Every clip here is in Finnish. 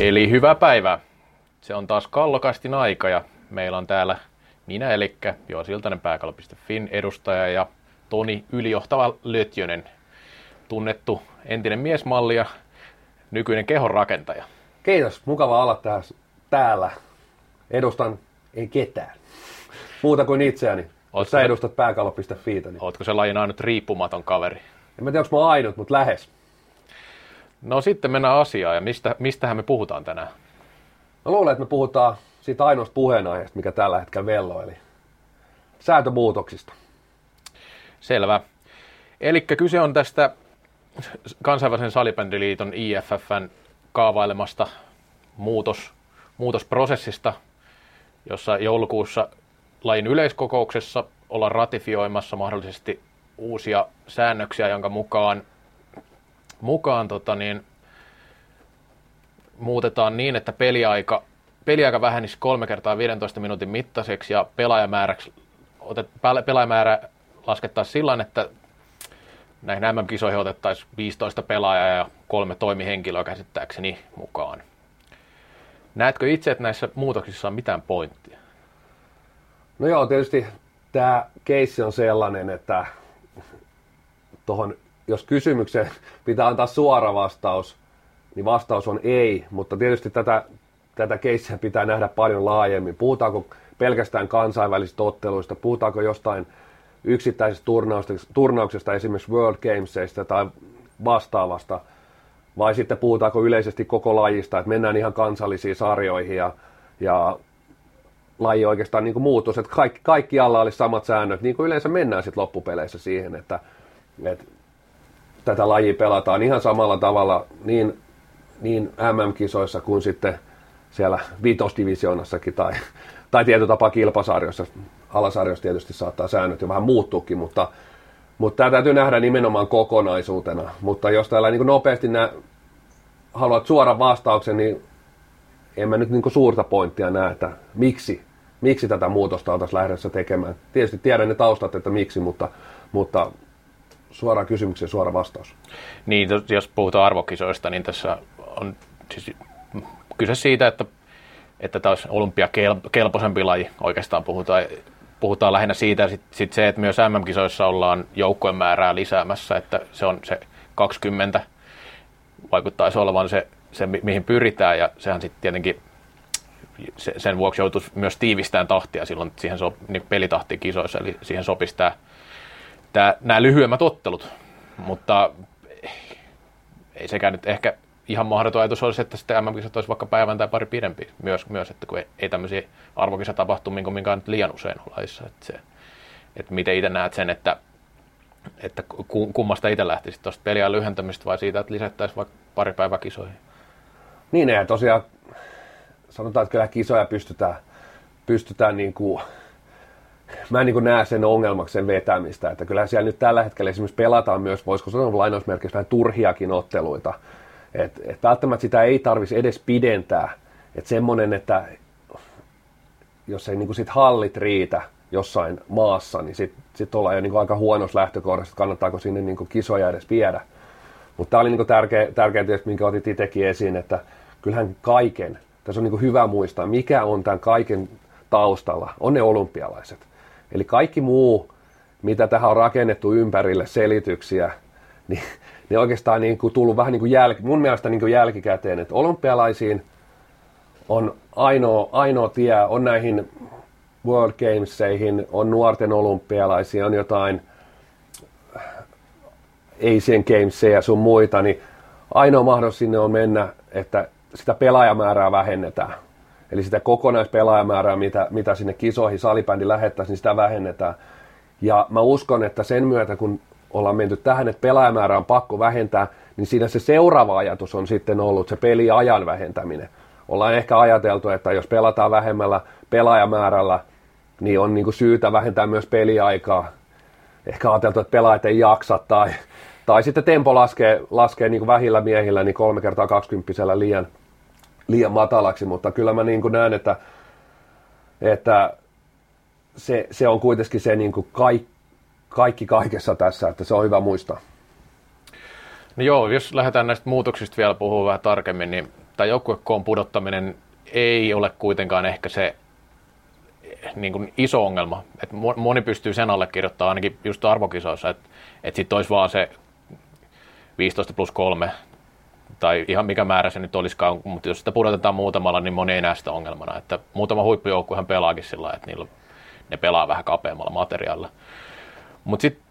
Eli hyvää päivää. Se on taas Kallokastin aika ja meillä on täällä minä, eli Jo Siltanen pääkallo.fin edustaja ja Toni ylijohtava Lötjönen, tunnettu entinen miesmalli ja nykyinen kehon rakentaja. Kiitos, mukava olla täällä. täällä. Edustan ei ketään. Muuta kuin itseäni. Oletko sä edustat pääkallo.fiitä. Niin... Ootko se lajin ainut riippumaton kaveri? En mä tiedä, onko mä ainut, mutta lähes. No sitten mennään asiaan ja mistä, mistähän me puhutaan tänään? Mä luulen, että me puhutaan siitä ainoasta puheenaiheesta, mikä tällä hetkellä vello, eli sääntömuutoksista. Selvä. Eli kyse on tästä kansainvälisen salibändiliiton IFFn kaavailemasta muutos, muutosprosessista, jossa joulukuussa lajin yleiskokouksessa ollaan ratifioimassa mahdollisesti uusia säännöksiä, jonka mukaan, mukaan tota niin, muutetaan niin, että peliaika, peliaika vähenisi kolme kertaa 15 minuutin mittaiseksi ja pelaajamääräksi, otet, pelaajamäärä laskettaisiin sillä että näihin MM-kisoihin otettaisiin 15 pelaajaa ja kolme toimihenkilöä käsittääkseni mukaan. Näetkö itse, että näissä muutoksissa on mitään pointtia? No joo, tietysti tämä keissi on sellainen, että tohon, jos kysymykseen pitää antaa suora vastaus, niin vastaus on ei, mutta tietysti tätä, tätä keissiä pitää nähdä paljon laajemmin. Puhutaanko pelkästään kansainvälisistä otteluista, puhutaanko jostain yksittäisestä turnauksesta, turnauksesta esimerkiksi World Gamesista tai vastaavasta, vai sitten puhutaanko yleisesti koko lajista, että mennään ihan kansallisiin sarjoihin ja, ja laji oikeastaan niin kuin muuttuisi, että kaikki, kaikki alla olisi samat säännöt, niin kuin yleensä mennään sitten loppupeleissä siihen, että, että tätä lajia pelataan ihan samalla tavalla niin, niin MM-kisoissa kuin sitten siellä vitosdivisioonassakin tai, tai tietyllä tapaa kilpasarjoissa. Alasarjoissa tietysti saattaa säännöt jo vähän muuttuukin, mutta, mutta tämä täytyy nähdä nimenomaan kokonaisuutena. Mutta jos täällä niin nopeasti nä, haluat suoran vastauksen, niin en mä nyt niin suurta pointtia näe, että miksi, miksi tätä muutosta oltaisiin lähdössä tekemään. Tietysti tiedän ne taustat, että miksi, mutta, mutta suora kysymykseen suora vastaus. Niin, jos puhutaan arvokisoista, niin tässä on siis kyse siitä, että, että tämä olisi olympiakelpoisempi laji. Oikeastaan puhutaan, puhutaan lähinnä siitä, sit, sit se, että myös MM-kisoissa ollaan joukkojen määrää lisäämässä, että se on se 20 vaikuttaisi olevan se, se mihin pyritään, ja sehän sitten tietenkin se, sen vuoksi joutuisi myös tiivistämään tahtia silloin siihen so, niin pelitahtiin kisoissa, eli siihen sopisi tämä tämä, nämä lyhyemmät ottelut, mutta ei sekään nyt ehkä ihan mahdoton ajatus olisi, että sitten MM-kisat olisi vaikka päivän tai pari pidempi myös, myös että kun ei, ei tämmöisiä arvokisatapahtumia minkä nyt liian usein laissa. Että, se, että miten itse näet sen, että, että kummasta itse lähtisi tuosta peliä lyhentämistä vai siitä, että lisättäisiin vaikka pari päivää kisoihin? Niin, ja tosiaan sanotaan, että kyllä kisoja pystytään, pystytään niin kuin mä en niin näe sen ongelmaksi sen vetämistä. Että kyllä siellä nyt tällä hetkellä esimerkiksi pelataan myös, voisiko sanoa lainausmerkeissä vähän turhiakin otteluita. Et, et välttämättä sitä ei tarvitsisi edes pidentää. Että semmoinen, että jos ei niin sit hallit riitä jossain maassa, niin sitten sit ollaan jo niin aika huonossa lähtökohdassa, että kannattaako sinne niin kisoja edes viedä. Mutta tämä oli niin tärkeä, tärkeä tietysti, minkä otit itsekin esiin, että kyllähän kaiken, tässä on niin hyvä muistaa, mikä on tämän kaiken taustalla, on ne olympialaiset. Eli kaikki muu, mitä tähän on rakennettu ympärille, selityksiä, niin ne oikeastaan niin kuin tullut vähän niin kuin jälki, mun mielestä niin kuin jälkikäteen, että olympialaisiin on ainoa, ainoa tie, on näihin World Gameseihin, on nuorten olympialaisia, on jotain Asian Gamesia ja sun muita, niin ainoa mahdollisuus sinne on mennä, että sitä pelaajamäärää vähennetään. Eli sitä kokonaispelaajamäärää, mitä, mitä sinne kisoihin salibändi lähettäisiin, niin sitä vähennetään. Ja mä uskon, että sen myötä, kun ollaan menty tähän, että pelaajamäärä on pakko vähentää, niin siinä se seuraava ajatus on sitten ollut se peliajan vähentäminen. Ollaan ehkä ajateltu, että jos pelataan vähemmällä pelaajamäärällä, niin on niin kuin syytä vähentää myös peliaikaa. Ehkä ajateltu, että pelaajat ei jaksa tai, tai sitten tempo laskee, laskee niin kuin vähillä miehillä niin kolme kertaa 20 liian, liian matalaksi, mutta kyllä mä niin kuin näen, että, että se, se on kuitenkin se niin kuin kaikki, kaikki kaikessa tässä, että se on hyvä muistaa. No joo, jos lähdetään näistä muutoksista vielä puhumaan vähän tarkemmin, niin tämä joukkuekoon pudottaminen ei ole kuitenkaan ehkä se niin kuin iso ongelma. Et moni pystyy sen allekirjoittamaan ainakin just arvokisoissa, että et sitten olisi vaan se 15 plus 3 tai ihan mikä määrä se nyt olisikaan, mutta jos sitä pudotetaan muutamalla, niin moni ei näe sitä ongelmana. Että muutama huippujoukkuehan pelaakin sillä että niillä, ne pelaa vähän kapeammalla materiaalilla. Mutta sitten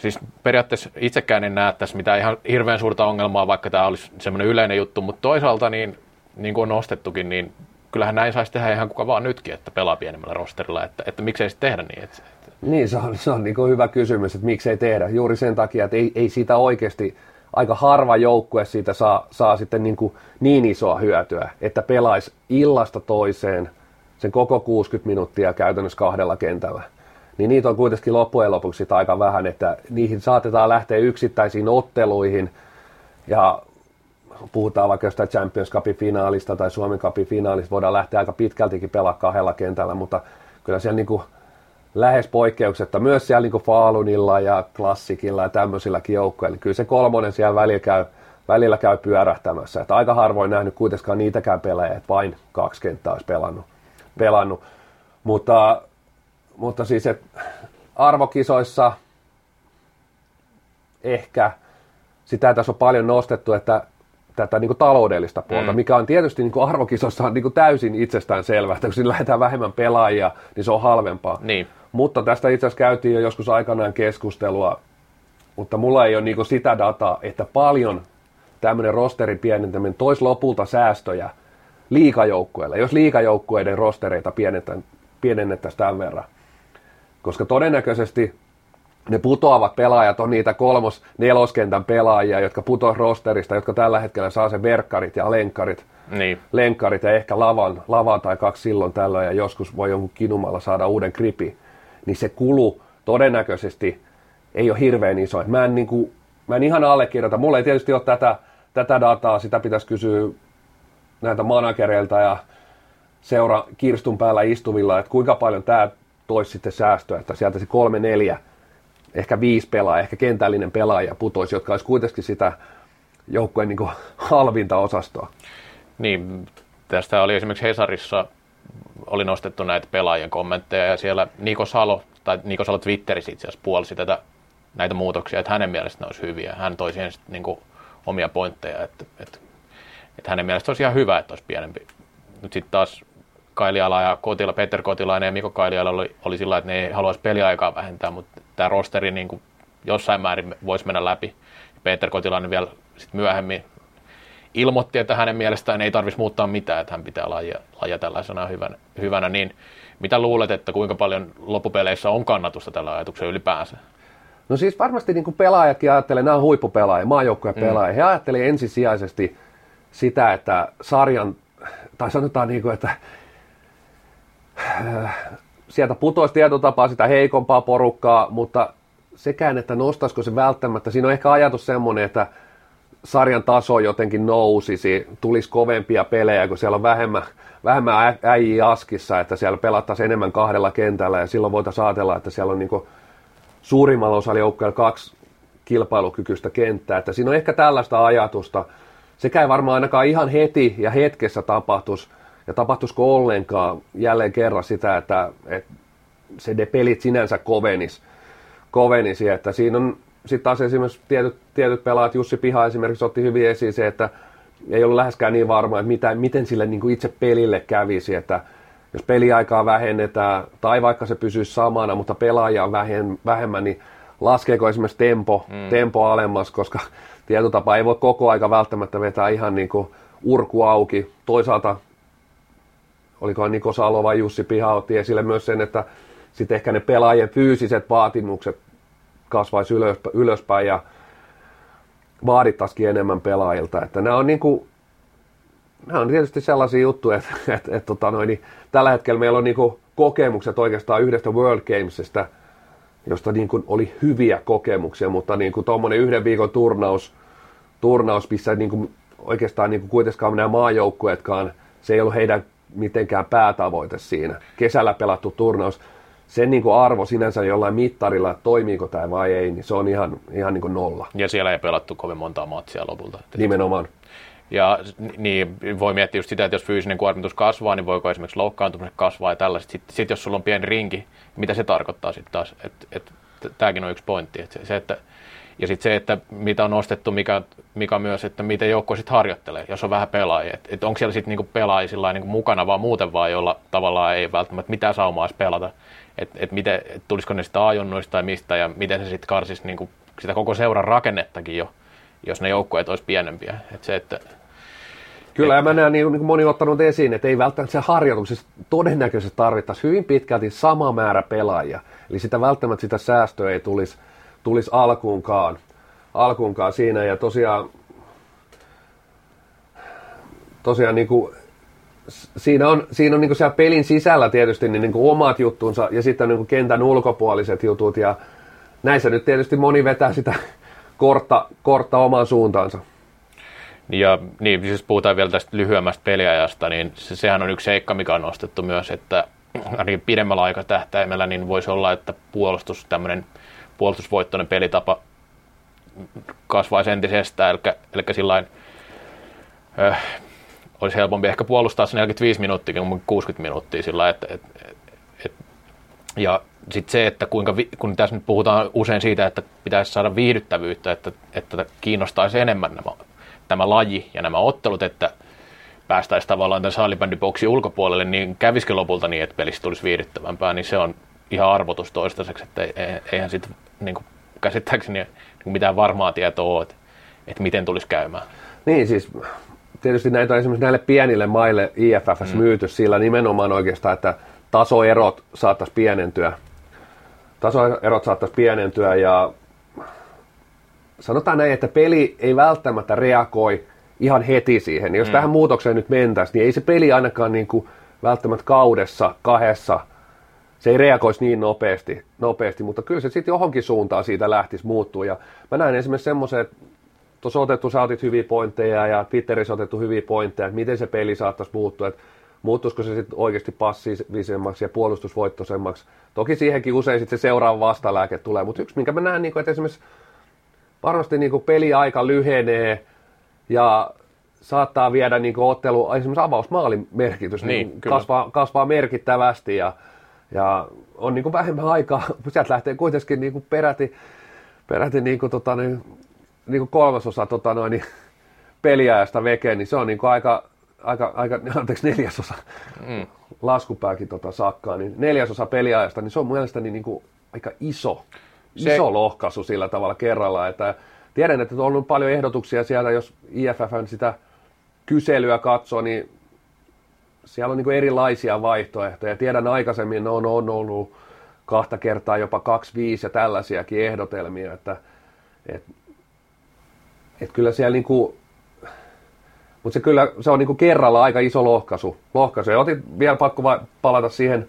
siis periaatteessa itsekään en näe tässä mitään ihan hirveän suurta ongelmaa, vaikka tämä olisi semmoinen yleinen juttu, mutta toisaalta niin, niin kuin on nostettukin, niin kyllähän näin saisi tehdä ihan kuka vaan nytkin, että pelaa pienemmällä rosterilla, että, että miksei sitten tehdä niin. Että, että... Niin, se on, se on niin hyvä kysymys, että miksei tehdä. Juuri sen takia, että ei, ei siitä oikeasti, aika harva joukkue siitä saa, saa sitten niin, kuin niin isoa hyötyä, että pelaisi illasta toiseen sen koko 60 minuuttia käytännössä kahdella kentällä. Niin niitä on kuitenkin loppujen lopuksi aika vähän, että niihin saatetaan lähteä yksittäisiin otteluihin ja puhutaan vaikka jostain Champions Cupin finaalista tai Suomen Cupin finaalista, voidaan lähteä aika pitkältikin pelaa kahdella kentällä, mutta kyllä siellä niin kuin lähes poikkeuksetta, myös siellä niin kuin Falunilla ja Klassikilla ja tämmöisilläkin joukkoilla, niin kyllä se kolmonen siellä välillä käy, välillä käy pyörähtämässä. Että aika harvoin nähnyt kuitenkaan niitäkään pelejä, että vain kaksi kenttää olisi pelannut. pelannut. Mutta, mutta siis, että arvokisoissa ehkä sitä tässä on paljon nostettu, että tätä niin kuin taloudellista puolta, mm. mikä on tietysti niin kuin arvokisossa on niin kuin täysin itsestään selvää, että kun siinä lähdetään vähemmän pelaajia, niin se on halvempaa. Niin. Mutta tästä itse asiassa käytiin jo joskus aikanaan keskustelua, mutta mulla ei ole niin sitä dataa, että paljon tämmöinen rosterin pienentäminen toisi lopulta säästöjä liikajoukkueille, jos liikajoukkueiden rostereita pienennettäisiin tämän verran. Koska todennäköisesti ne putoavat pelaajat on niitä kolmos neloskentän pelaajia, jotka putoavat rosterista, jotka tällä hetkellä saa sen verkkarit ja lenkkarit. Niin. Lenkkarit ja ehkä lavan, lavan tai kaksi silloin tällöin ja joskus voi jonkun kinumalla saada uuden kripi. Niin se kulu todennäköisesti ei ole hirveän iso. mä, en, niin kuin, mä en ihan allekirjoita. Mulla ei tietysti ole tätä, tätä dataa, sitä pitäisi kysyä näitä managereilta ja seura kirstun päällä istuvilla, että kuinka paljon tämä toisi sitten säästöä, että sieltä se kolme neljä ehkä viisi pelaajaa, ehkä kentällinen pelaaja putoisi, jotka olisi kuitenkin sitä joukkueen niin halvinta osastoa. Niin, tästä oli esimerkiksi Hesarissa oli nostettu näitä pelaajien kommentteja ja siellä Niko Salo, tai Niko Salo Twitterissä itse asiassa puolsi tätä, näitä muutoksia, että hänen mielestä ne olisi hyviä. Hän toi siihen sitten niin kuin omia pointteja, että, että, että hänen mielestä olisi ihan hyvä, että olisi pienempi. Nyt sitten taas Kailiala ja Kotila, Peter Kotilainen ja Mikko Kailiala oli, oli sillä, että ne ei haluaisi peliaikaa vähentää, mutta tämä rosteri niin kuin jossain määrin voisi mennä läpi. Peter Kotilainen vielä sit myöhemmin ilmoitti, että hänen mielestään ei tarvitsisi muuttaa mitään, että hän pitää lajia, lajia tällaisena hyvänä, hyvänä, niin mitä luulet, että kuinka paljon loppupeleissä on kannatusta tällä ajatuksella ylipäänsä? No siis varmasti niin kuin pelaajatkin ajattelee, nämä on huippupelaajia, maajoukkoja mm. pelaajia, he ajattelee ensisijaisesti sitä, että sarjan, tai sanotaan niin kuin, että sieltä putoisi tietotapaa sitä heikompaa porukkaa, mutta sekään, että nostaisiko se välttämättä, siinä on ehkä ajatus semmoinen, että sarjan taso jotenkin nousisi, tulisi kovempia pelejä, kun siellä on vähemmän, vähemmän äijä askissa, että siellä pelattaisiin enemmän kahdella kentällä ja silloin voitaisiin ajatella, että siellä on niin suurimmalla osalla joukkoilla kaksi kilpailukykyistä kenttää, että siinä on ehkä tällaista ajatusta. Sekä ei varmaan ainakaan ihan heti ja hetkessä tapahtuisi, ja tapahtuisiko ollenkaan jälleen kerran sitä, että, että se de pelit sinänsä kovenis, kovenisi, että siinä on sitten taas esimerkiksi tietyt, tietyt pelaajat, Jussi Piha esimerkiksi otti hyvin esiin se, että ei ollut läheskään niin varma, että mitä, miten sille niin kuin itse pelille kävisi, että jos peliaikaa vähennetään tai vaikka se pysyisi samana, mutta pelaajia on vähemmän, niin laskeeko esimerkiksi tempo, mm. tempo alemmas, koska tietotapa ei voi koko aika välttämättä vetää ihan niin kuin urku auki. Toisaalta olikohan Niko Salo vai Jussi Piha otti esille myös sen, että sitten ehkä ne pelaajien fyysiset vaatimukset kasvaisi ylöspäin ja vaadittaisikin enemmän pelaajilta. Että nämä on, niin kuin, nämä on tietysti sellaisia juttuja, että, että, että, että tota noin, niin tällä hetkellä meillä on niin kuin kokemukset oikeastaan yhdestä World Gamesista, josta niin kuin oli hyviä kokemuksia, mutta niin kuin tuommoinen yhden viikon turnaus, turnaus missä niin kuin oikeastaan niin kuin kuitenkaan nämä maajoukkueetkaan, se ei ollut heidän mitenkään päätavoite siinä. Kesällä pelattu turnaus, sen niin kuin arvo sinänsä jollain mittarilla, että toimiiko tämä vai ei, niin se on ihan, ihan niin kuin nolla. Ja siellä ei pelattu kovin montaa matsia lopulta. Nimenomaan. Ja niin, voi miettiä just sitä, että jos fyysinen kuormitus kasvaa, niin voiko esimerkiksi loukkaantuminen kasvaa ja tällaiset. Sitten sit jos sulla on pieni rinki, mitä se tarkoittaa sitten taas? Et, et, tämäkin on yksi pointti. Et se, se, että, ja sitten se, että mitä on nostettu, mikä, mikä myös, että miten joukko sitten harjoittelee, jos on vähän pelaajia. Että et onko siellä sitten niinku pelaajia niinku mukana vaan muuten vaan, jolla tavallaan ei välttämättä mitään saumaa edes pelata. Että et miten, et tulisiko ne sitä ajunnoista tai mistä ja miten se sitten karsisi niinku sitä koko seuran rakennettakin jo, jos ne joukkueet olisi pienempiä. Et se, että, Kyllä, ja mä näen niin, niin kuin moni on ottanut esiin, että ei välttämättä se harjoituksessa todennäköisesti tarvittaisi hyvin pitkälti sama määrä pelaajia. Eli sitä välttämättä sitä säästöä ei tulisi, tulisi alkuunkaan, alkuunkaan siinä. Ja tosiaan, tosiaan niin kuin, siinä on, siinä on niin kuin siellä pelin sisällä tietysti niin, niin kuin omat juttunsa ja sitten niin kuin kentän ulkopuoliset jutut. Ja näissä nyt tietysti moni vetää sitä kortta, kortta omaan suuntaansa. Ja niin, siis puhutaan vielä tästä lyhyemmästä peliajasta, niin se, sehän on yksi seikka, mikä on nostettu myös, että ainakin pidemmällä aikatähtäimellä niin voisi olla, että puolustus, tämmöinen puolustusvoittoinen pelitapa kasvaisi entisestään, eli, eli sillain, äh, olisi helpompi ehkä puolustaa se 45 minuuttia kuin 60 minuuttia sillä että et, et, ja sitten se, että kuinka, kun tässä nyt puhutaan usein siitä, että pitäisi saada viihdyttävyyttä, että, että kiinnostaisi enemmän nämä tämä laji ja nämä ottelut, että päästäisiin tavallaan tämän saalibändiboksin ulkopuolelle, niin kävisikö lopulta niin, että pelistä tulisi viihdyttävämpää, niin se on ihan arvotus toistaiseksi, että eihän sitten niin kuin, käsittääkseni niin mitään varmaa tietoa ole, että, että miten tulisi käymään. Niin siis tietysti näitä on esimerkiksi näille pienille maille IFFS mm. myyty sillä nimenomaan oikeastaan, että tasoerot saattaisi pienentyä. Tasoerot saattaisi pienentyä ja sanotaan näin, että peli ei välttämättä reagoi ihan heti siihen. Jos mm. tähän muutokseen nyt mentäisiin, niin ei se peli ainakaan niin kuin välttämättä kaudessa, kahdessa, se ei reagoisi niin nopeasti, nopeasti mutta kyllä se sitten johonkin suuntaan siitä lähtisi muuttua. Ja mä näen esimerkiksi semmoisen, että tuossa otettu, sä otit hyviä pointteja ja Twitterissä otettu hyviä pointteja, että miten se peli saattaisi muuttua, että muuttuisiko se sitten oikeasti passiivisemmaksi ja puolustusvoittoisemmaksi. Toki siihenkin usein sitten se seuraava vastalääke tulee, mutta yksi, minkä mä näen, niin kuin, että esimerkiksi varmasti niin kuin peliaika lyhenee ja saattaa viedä niin kuin ottelu, esimerkiksi avausmaalin merkitys niin, niin kasvaa, kasvaa merkittävästi ja, ja on niin kuin vähemmän aikaa. Sieltä lähtee kuitenkin niin kuin peräti, peräti niin kuin, tota, niin, niin kuin kolmasosa tota, noin, niin, peliajasta vekeen, niin se on niin kuin aika, aika, aika anteeksi, neljäsosa mm. laskupääkin tota, sakkaa, niin neljäsosa peliajasta, niin se on mielestäni niin kuin aika iso se... iso lohkaisu sillä tavalla kerralla. Että tiedän, että on ollut paljon ehdotuksia sieltä, jos IFFn sitä kyselyä katsoo, niin siellä on niin erilaisia vaihtoehtoja. Tiedän aikaisemmin, on, on ollut kahta kertaa jopa kaksi, viisi ja tällaisiakin ehdotelmia, että et, et kyllä siellä niin kuin, mutta se kyllä se on niin kuin kerralla aika iso lohkaisu. lohkaisu. Ja otin vielä pakko palata siihen,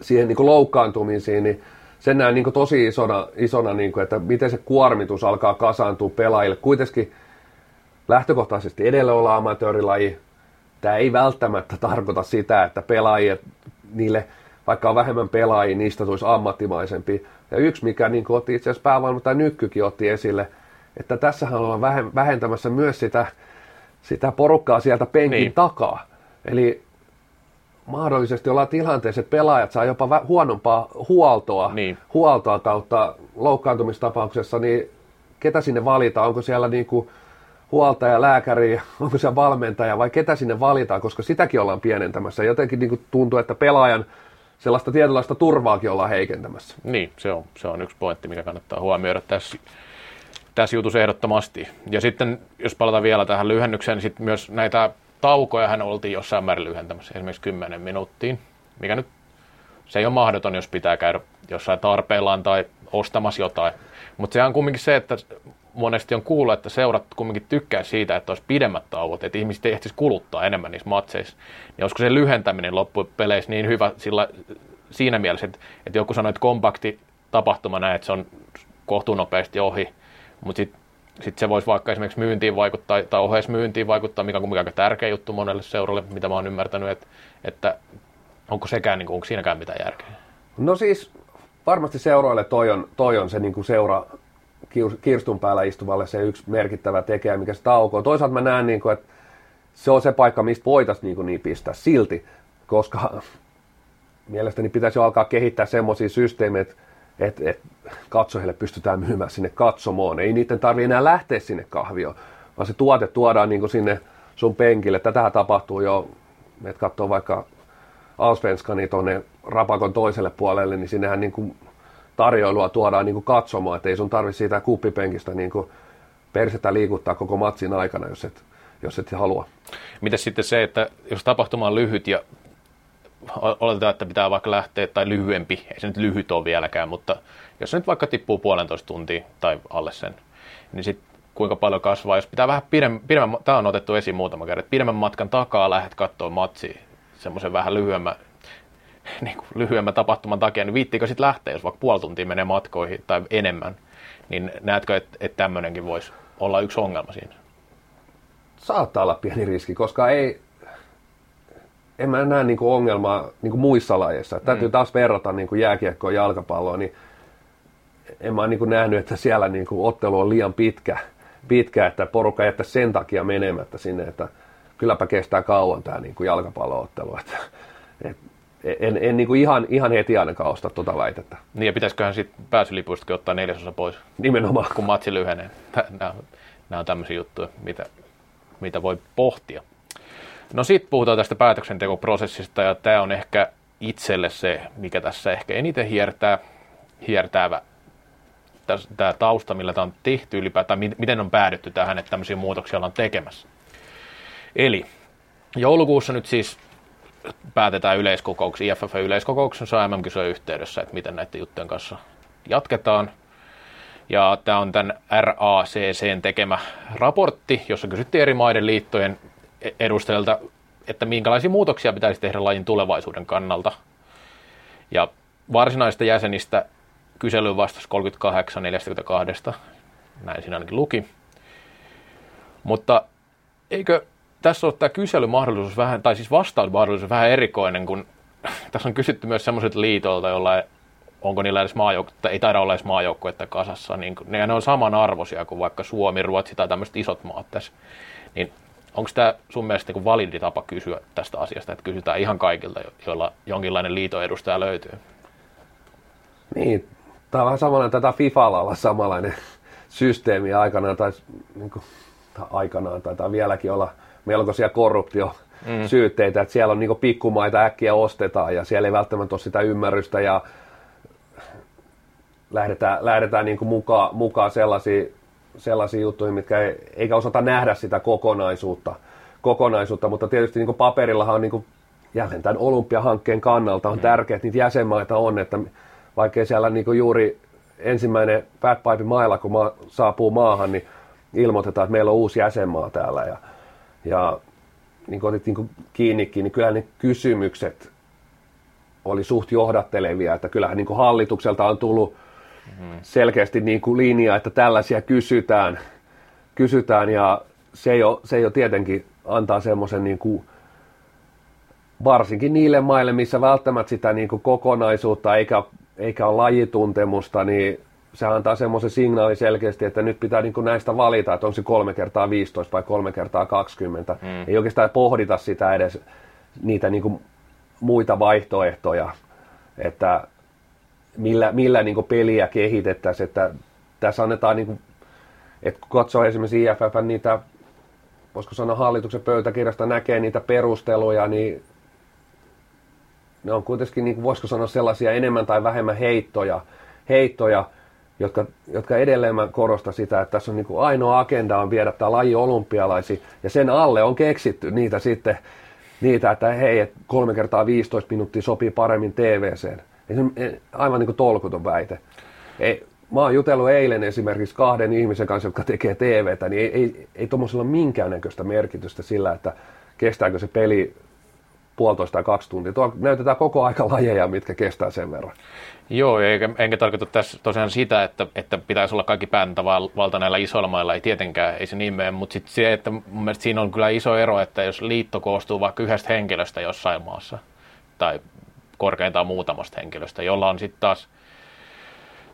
siihen niin kuin loukkaantumisiin, niin sen näen niin tosi isona, isona niin kuin, että miten se kuormitus alkaa kasaantua pelaajille. Kuitenkin lähtökohtaisesti edellä olla amatöörilaji. Tämä ei välttämättä tarkoita sitä, että pelaajat, niille, vaikka on vähemmän pelaajia, niistä tulisi ammattimaisempi. Ja yksi, mikä niin otti itse asiassa päävalmentaja Nykkykin otti esille, että tässähän ollaan vähentämässä myös sitä, sitä porukkaa sieltä penkin niin. takaa. Eli mahdollisesti ollaan tilanteessa, että pelaajat saa jopa huonompaa huoltoa, niin. huoltoa kautta loukkaantumistapauksessa, niin ketä sinne valitaan? Onko siellä niin kuin huoltaja, lääkäri, onko siellä valmentaja vai ketä sinne valitaan, koska sitäkin ollaan pienentämässä. Jotenkin niin kuin tuntuu, että pelaajan sellaista tietynlaista turvaakin ollaan heikentämässä. Niin, se on, se on yksi pointti, mikä kannattaa huomioida tässä, tässä jutussa ehdottomasti. Ja sitten, jos palataan vielä tähän lyhennykseen, niin sitten myös näitä taukoja hän oltiin jossain määrin lyhentämässä, esimerkiksi 10 minuuttiin, mikä nyt se ei ole mahdoton, jos pitää käydä jossain tarpeellaan tai ostamassa jotain. Mutta se on kumminkin se, että monesti on kuullut, että seurat kumminkin tykkää siitä, että olisi pidemmät tauot, että ihmiset ehtisi kuluttaa enemmän niissä matseissa. Niin olisiko se lyhentäminen loppupeleissä niin hyvä sillä, siinä mielessä, että, että joku sanoi, että kompakti tapahtuma näin, että se on kohtuunopeasti ohi, mutta sitten sitten se voisi vaikka esimerkiksi myyntiin vaikuttaa, tai myyntiin vaikuttaa, mikä on aika tärkeä juttu monelle seuralle, mitä mä oon ymmärtänyt, että, että onko sekään, niin kuin, onko siinäkään mitään järkeä? No siis varmasti seuroille toi on, toi on se niin kuin seura, kirstun päällä istuvalle se yksi merkittävä tekijä, mikä se taukoo. Toisaalta mä näen, niin kuin, että se on se paikka, mistä voitaisiin niin, niin pistää silti, koska mielestäni pitäisi jo alkaa kehittää semmoisia systeemejä, että et, et katsojille pystytään myymään sinne katsomoon. Ei niiden tarvitse enää lähteä sinne kahvioon, vaan se tuote tuodaan niin sinne sun penkille. Tätähän tapahtuu jo, että katsoo vaikka Allsvenskani tuonne rapakon toiselle puolelle, niin sinnehän niin kuin tarjoilua tuodaan niin kuin katsomaan, että ei sun tarvi siitä kuppipenkistä niin kuin persettä liikuttaa koko matsin aikana, jos et, jos et halua. Miten sitten se, että jos tapahtuma on lyhyt ja oletetaan, että pitää vaikka lähteä, tai lyhyempi, ei se nyt lyhyt ole vieläkään, mutta jos se nyt vaikka tippuu puolentoista tuntia tai alle sen, niin sitten kuinka paljon kasvaa, jos pitää vähän pidemmän, pidemmän tämä on otettu esiin muutama kerran, että pidemmän matkan takaa lähdet katsoa matsia, semmoisen vähän lyhyemmän, niin kuin lyhyemmän tapahtuman takia, niin viittiikö sitten lähteä, jos vaikka puoli tuntia menee matkoihin tai enemmän, niin näetkö, että, että tämmöinenkin voisi olla yksi ongelma siinä? Saattaa olla pieni riski, koska ei, en mä näe niin kuin ongelmaa niin kuin muissa lajeissa. Mm. Täytyy taas verrata niin kuin jääkiekkoa ja jalkapalloa, niin en mä niin kuin nähnyt, että siellä niin kuin ottelu on liian pitkä, pitkä, että porukka jättää sen takia menemättä sinne, että kylläpä kestää kauan tämä niin kuin jalkapalloottelu. Että, et, en, en niin kuin ihan, ihan heti ainakaan osta tuota väitettä. Niin ja pitäisiköhän sitten pääsylipuistakin ottaa neljäsosa pois? Nimenomaan. Kun matsi lyhenee. Nämä, nämä on tämmöisiä juttuja, mitä, mitä voi pohtia. No sitten puhutaan tästä päätöksentekoprosessista ja tämä on ehkä itselle se, mikä tässä ehkä eniten hiertää, hiertäävä tämä tausta, millä tämä on tehty ylipäätään, miten on päädytty tähän, että tämmöisiä muutoksia ollaan tekemässä. Eli joulukuussa nyt siis päätetään yleiskokouksen, IFF-yleiskokouksensa mm yhteydessä, että miten näiden juttujen kanssa jatketaan. Ja tämä on tämän RACCn tekemä raportti, jossa kysyttiin eri maiden liittojen edustajilta, että minkälaisia muutoksia pitäisi tehdä lajin tulevaisuuden kannalta. Ja varsinaista jäsenistä kyselyyn vastasi 38 42, näin siinä ainakin luki. Mutta eikö tässä ole tämä kyselymahdollisuus vähän, tai siis vastausmahdollisuus vähän erikoinen, kun tässä on kysytty myös semmoiset liitoilta, joilla onko niillä edes maajoukkuetta, ei taida olla edes maajoukkuetta kasassa, niin ne on samanarvoisia kuin vaikka Suomi, Ruotsi tai tämmöiset isot maat tässä. Niin onko tämä sun mielestä niin validi tapa kysyä tästä asiasta, että kysytään ihan kaikilta, joilla jonkinlainen liiton edustaja löytyy? Niin, tämä on vähän samanlainen, tätä FIFAlla olla samanlainen systeemi aikanaan, tai, niin kuin, tai aikanaan, tai vieläkin olla melkoisia korruptio mm. syytteitä, että siellä on niin pikkumaita äkkiä ostetaan ja siellä ei välttämättä ole sitä ymmärrystä ja lähdetään, lähdetään niin mukaan, mukaan sellaisia sellaisia juttuja, mitkä ei, eikä osata nähdä sitä kokonaisuutta, kokonaisuutta mutta tietysti niin paperillahan on niin kuin, jälleen tämän olympiahankkeen kannalta on mm. tärkeää, että niitä jäsenmaita on, että vaikkei siellä niin juuri ensimmäinen fatpipe mailla, kun maa, saapuu maahan, niin ilmoitetaan, että meillä on uusi jäsenmaa täällä ja, ja niin kuin otit niin kiinnikin, niin kyllä ne kysymykset oli suht johdattelevia, että kyllähän niin hallitukselta on tullut selkeästi niin kuin linja, että tällaisia kysytään, kysytään ja se jo, se jo tietenkin antaa semmoisen niin kuin, varsinkin niille maille, missä välttämättä sitä niin kuin kokonaisuutta eikä, eikä ole lajituntemusta, niin se antaa semmoisen signaali selkeästi, että nyt pitää niin kuin näistä valita, että onko se kolme kertaa 15 vai kolme kertaa 20. Mm. Ei oikeastaan pohdita sitä edes niitä niin kuin muita vaihtoehtoja, että millä, millä niin peliä kehitettäisiin, että tässä annetaan, niin kuin, että kun katsoo esimerkiksi IFF niitä, voisiko sanoa hallituksen pöytäkirjasta näkee niitä perusteluja, niin ne on kuitenkin, niin kuin, voisiko sanoa sellaisia enemmän tai vähemmän heittoja, heittoja jotka, jotka edelleen mä korostan sitä, että tässä on niin kuin ainoa agenda on viedä tämä laji olympialaisi, ja sen alle on keksitty niitä sitten, niitä, että hei, kolme kertaa 15 minuuttia sopii paremmin TVCen. Se aivan niin kuin tolkuton väite. Ei, mä oon jutellut eilen esimerkiksi kahden ihmisen kanssa, jotka tekee TVtä, niin ei, ei, ei tuommoisella minkäännäköistä merkitystä sillä, että kestääkö se peli puolitoista tai kaksi tuntia. Tuo näytetään koko aika lajeja, mitkä kestää sen verran. Joo, eikä, enkä tarkoita tässä tosiaan sitä, että, että pitäisi olla kaikki valta näillä isoilla mailla, ei tietenkään, ei se niin mene, mutta sitten se, että mun mielestä siinä on kyllä iso ero, että jos liitto koostuu vaikka yhdestä henkilöstä jossain maassa, tai korkeintaan muutamasta henkilöstä, jolla on sitten taas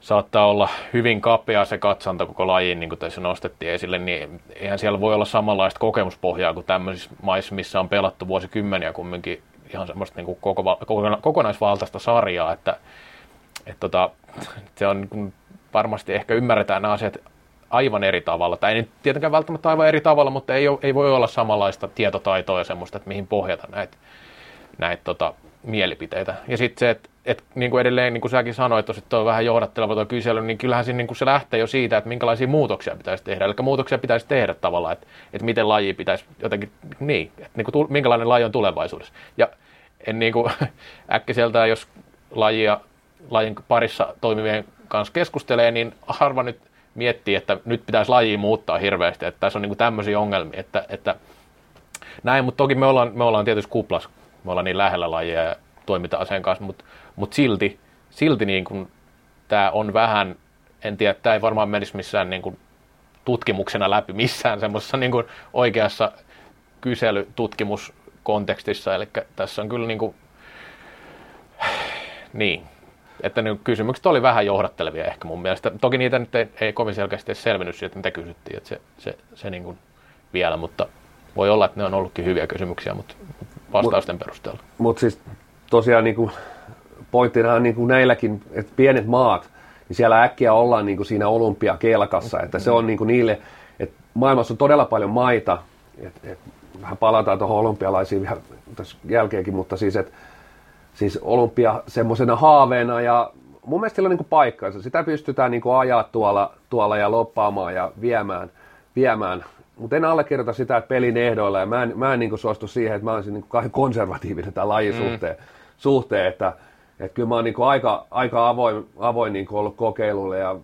saattaa olla hyvin kapea se katsanta koko lajiin, niin kuin tässä nostettiin esille, niin eihän siellä voi olla samanlaista kokemuspohjaa kuin tämmöisissä maissa, missä on pelattu vuosikymmeniä kumminkin ihan semmoista niin kuin koko, kokonaisvaltaista sarjaa, että, että tota, se on niin varmasti ehkä ymmärretään nämä asiat aivan eri tavalla. Tai ei nyt tietenkään välttämättä aivan eri tavalla, mutta ei, ole, ei voi olla samanlaista tietotaitoa ja semmoista, että mihin pohjata näitä, näitä tota, mielipiteitä. Ja sitten se, että et, niin kuin edelleen, niin kuin säkin sanoit, että on vähän johdatteleva tuo kysely, niin kyllähän se, niin kuin se lähtee jo siitä, että minkälaisia muutoksia pitäisi tehdä. Eli muutoksia pitäisi tehdä tavallaan, että, että miten laji pitäisi jotenkin, niin, että niin kuin, minkälainen laji on tulevaisuudessa. Ja en niin kuin, äkkiseltään, jos lajia, lajin parissa toimivien kanssa keskustelee, niin harva nyt miettii, että nyt pitäisi laji muuttaa hirveästi, että tässä on niin kuin tämmöisiä ongelmia, että, että näin, mutta toki me ollaan, me ollaan tietysti kuplas, me ollaan niin lähellä lajia ja toimitaan sen kanssa, mutta, mutta silti, silti niin kuin tämä on vähän, en tiedä, tämä ei varmaan menisi missään niin kuin tutkimuksena läpi missään semmoisessa niin kuin oikeassa kyselytutkimuskontekstissa, eli tässä on kyllä niin kuin, niin, että ne kysymykset oli vähän johdattelevia ehkä mun mielestä. Toki niitä nyt ei, ei kovin selkeästi selvinnyt siitä, mitä kysyttiin, että se, se, se niin vielä, mutta voi olla, että ne on ollutkin hyviä kysymyksiä, mutta vastausten mut, perusteella. Mutta siis tosiaan niin kuin, pointtina on niin kuin näilläkin, että pienet maat, niin siellä äkkiä ollaan niin kuin siinä olympiakelkassa, että se on niin kuin niille, että maailmassa on todella paljon maita, että, että vähän palataan tuohon olympialaisiin vähän tässä jälkeenkin, mutta siis, että siis olympia semmoisena haaveena ja mun mielestä sillä on niin paikkansa. Sitä pystytään niin ajaa tuolla, tuolla ja loppaamaan ja viemään, viemään. Mutta en allekirjoita sitä, että pelin ehdoilla ja mä en, mä en niin suostu siihen, että mä olisin niin kauhean konservatiivinen tämän lajin mm. suhteen, suhteen että, että kyllä mä oon niin aika, aika avoin, avoin niin ollut kokeilulle ja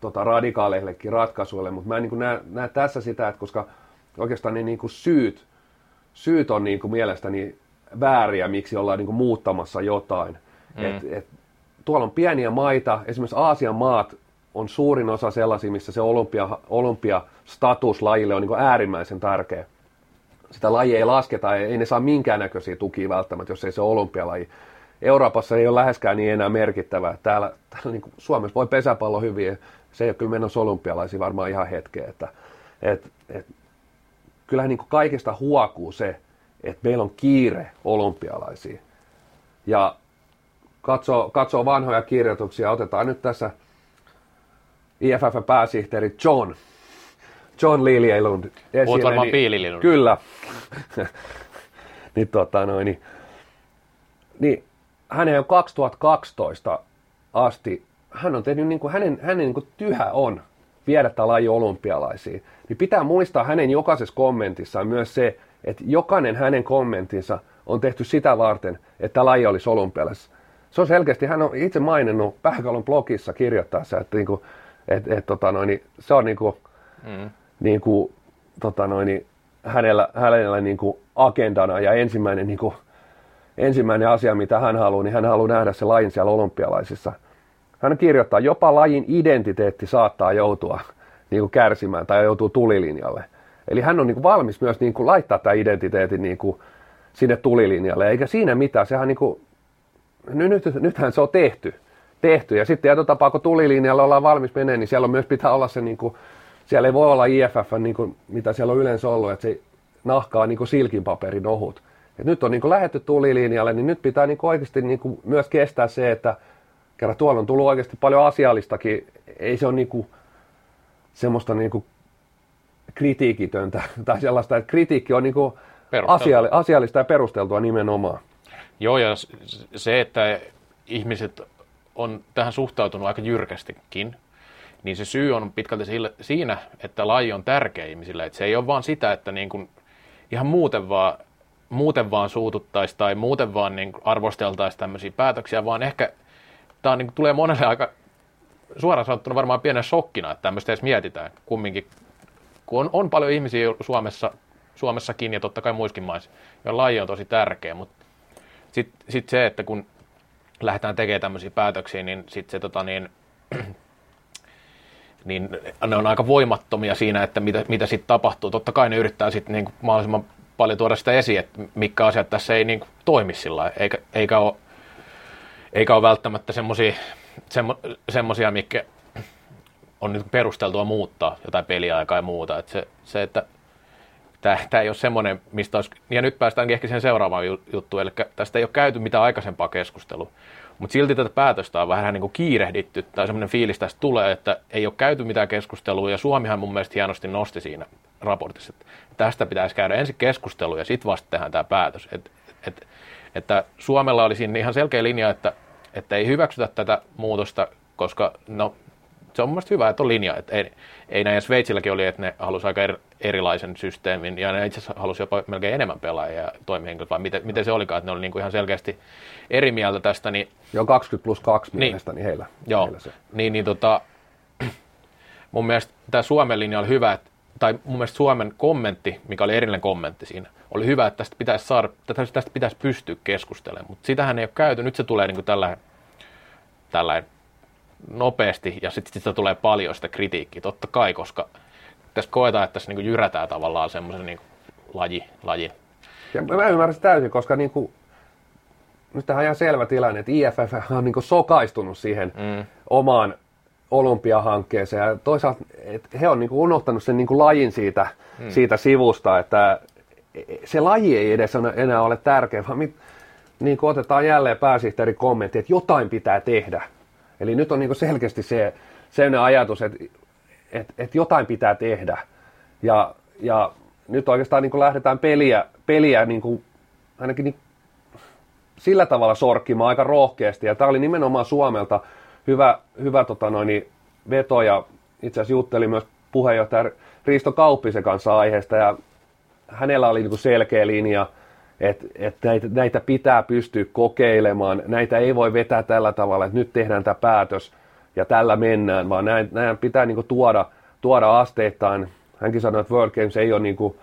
tota, radikaaleillekin ratkaisuille, mutta mä en niin näe, näe, tässä sitä, että koska oikeastaan ne niin syyt, syyt on niin mielestäni vääriä, miksi ollaan niin muuttamassa jotain. Mm. Et, et, tuolla on pieniä maita, esimerkiksi Aasian maat on suurin osa sellaisia, missä se olympia, olympiastatus lajille on niin äärimmäisen tärkeä. Sitä laji ei lasketa, ei ne saa minkäännäköisiä tukia välttämättä, jos ei se ole olympialaji. Euroopassa ei ole läheskään niin enää merkittävää. Täällä, täällä niin Suomessa voi pesäpallo hyvin, se ei ole kyllä menossa olympialaisiin varmaan ihan hetkeä. Että, et, et, kyllähän niin kaikesta huokuu se, että meillä on kiire olympialaisiin. Ja katsoo, katsoo vanhoja kirjoituksia, otetaan nyt tässä IFF-pääsihteeri John, John Liljelund. Olet varmaan niin, Piilililund. Kyllä. niin, tota, noin, niin, niin hänen on 2012 asti, hän on tehnyt, niin kuin, hänen, hänen niin kuin tyhä on viedä tämä laji olympialaisiin. Niin pitää muistaa hänen jokaisessa kommentissaan myös se, että jokainen hänen kommenttinsa on tehty sitä varten, että laji olisi olympialaisessa. Se on selkeästi, hän on itse maininnut Pähkalon blogissa kirjoittaessa, että niinku, et, et, tota noin, niin se on niinku, mm. Niinku, tota noin, niin hänellä, hänellä niinku agendana ja ensimmäinen, niinku, ensimmäinen asia, mitä hän haluaa, niin hän haluaa nähdä se lajin siellä olympialaisissa. Hän kirjoittaa, jopa lajin identiteetti saattaa joutua niinku kärsimään tai joutuu tulilinjalle – Eli hän on niin kuin valmis myös niin kuin laittaa tämä identiteetin niin kuin sinne tulilinjalle, eikä siinä mitään. Sehän niin kuin, nyt, nythän se on tehty. tehty. Ja sitten tietotapaa, kun tulilinjalla ollaan valmis menee, niin siellä on myös pitää olla se, niin kuin, siellä ei voi olla IFF, niin kuin, mitä siellä on yleensä ollut, että se nahkaa niin kuin silkinpaperin ohut. Et nyt on niin kuin lähetty tulilinjalle, niin nyt pitää niin kuin oikeasti niin kuin myös kestää se, että kerran tuolla on tullut oikeasti paljon asiallistakin, ei se ole niin kuin semmoista niin kuin kritiikitöntä tai sellaista, että kritiikki on niin kuin asiallista ja perusteltua nimenomaan. Joo, ja se, että ihmiset on tähän suhtautunut aika jyrkästikin, niin se syy on pitkälti siinä, että laji on tärkeä ihmisille. Että se ei ole vaan sitä, että niin kuin ihan muuten vaan, muuten vaan suututtaisiin tai muuten vaan niin arvosteltaisiin tämmöisiä päätöksiä, vaan ehkä tämä niin tulee monelle aika suoraan sanottuna varmaan pienen shokkina, että tämmöistä edes mietitään kumminkin kun on, on paljon ihmisiä Suomessa, Suomessakin ja totta kai muissakin maissa, joilla laji on tosi tärkeä, mutta sitten sit se, että kun lähdetään tekemään tämmöisiä päätöksiä, niin sitten se tota niin, niin ne on aika voimattomia siinä, että mitä, mitä sitten tapahtuu. Totta kai ne yrittää sitten niin mahdollisimman paljon tuoda sitä esiin, että mitkä asiat tässä ei niin toimi sillä eikä, eikä ole eikä ole välttämättä semmoisia semmo, mikä on nyt perusteltua muuttaa jotain peliaikaa ja muuta. Että se, se, että tämä ei ole semmoinen, mistä olisi, ja nyt päästäänkin ehkä siihen seuraavaan juttuun, eli tästä ei ole käyty mitään aikaisempaa keskustelua. Mutta silti tätä päätöstä on vähän niin kuin kiirehditty, tai semmoinen fiilis tästä tulee, että ei ole käyty mitään keskustelua, ja Suomihan mun mielestä hienosti nosti siinä raportissa, että tästä pitäisi käydä ensin keskustelu, ja sitten vasta tehdään tämä päätös. Et, et, että Suomella olisi ihan selkeä linja, että, että ei hyväksytä tätä muutosta, koska no, se on mielestäni hyvä, että on linja. Että ei, ei näin Sveitsilläkin oli, että ne halusi aika er, erilaisen systeemin, ja ne itse asiassa halusi jopa melkein enemmän pelaajia ja toimihenkilöitä, vai miten, miten se olikaan, että ne oli niin kuin ihan selkeästi eri mieltä tästä. Niin, Joo, 20 plus 2 niin, mielestäni heillä. Joo, heillä se. niin, niin tota, mun mielestä tämä Suomen linja oli hyvä, että, tai mun mielestä Suomen kommentti, mikä oli erillinen kommentti siinä, oli hyvä, että tästä pitäisi, saada, tästä pitäisi pystyä keskustelemaan, mutta sitähän ei ole käyty. Nyt se tulee niin kuin tällainen, tällainen nopeasti ja sitten sitä tulee paljon sitä kritiikkiä, totta kai, koska tässä koetaan, että tässä niin jyrätään tavallaan semmoisen niin laji, laji. Ja mä ymmärrän sitä täysin, koska niin kuin, nyt tähän on ihan selvä tilanne, että IFF on niin sokaistunut siihen mm. omaan olympiahankkeeseen ja toisaalta että he on niin kuin unohtanut sen niin kuin lajin siitä, mm. siitä sivusta, että se laji ei edes enää ole tärkeä, vaan mit, niin kuin otetaan jälleen pääsihteeri kommentti, että jotain pitää tehdä. Eli nyt on niin selkeästi se sellainen ajatus, että, että, että jotain pitää tehdä. Ja, ja nyt oikeastaan niin lähdetään peliä, peliä niin kuin, ainakin niin, sillä tavalla sorkkimaan aika rohkeasti. Ja tämä oli nimenomaan Suomelta hyvä, hyvä tota noin, veto ja itse asiassa jutteli myös puheenjohtaja Risto Kauppisen kanssa aiheesta ja hänellä oli niin selkeä linja – että et näitä, näitä pitää pystyä kokeilemaan, näitä ei voi vetää tällä tavalla, että nyt tehdään tämä päätös ja tällä mennään, vaan näin, pitää niinku tuoda, tuoda asteittain. Hänkin sanoi, että World Games ei ole niinku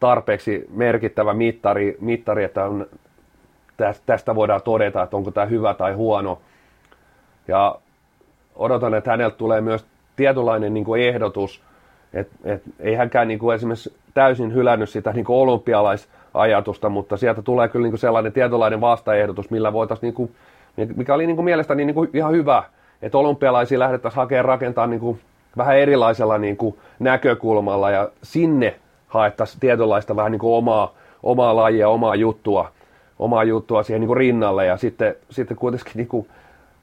tarpeeksi merkittävä mittari, mittari että on, tästä voidaan todeta, että onko tämä hyvä tai huono. Ja odotan, että häneltä tulee myös tietynlainen niin kuin ehdotus, että et, ei hänkään niin kuin esimerkiksi täysin hylännyt sitä niin kuin olympialais ajatusta, mutta sieltä tulee kyllä niin sellainen tietynlainen vastaehdotus, millä voitaisiin, niin mikä oli niin mielestäni niin ihan hyvä, että olympialaisia lähdettäisiin hakemaan rakentaa niin vähän erilaisella niin näkökulmalla ja sinne haettaisiin tietynlaista vähän niin omaa, omaa lajia, omaa juttua, omaa juttua siihen niin rinnalle ja sitten, sitten kuitenkin niin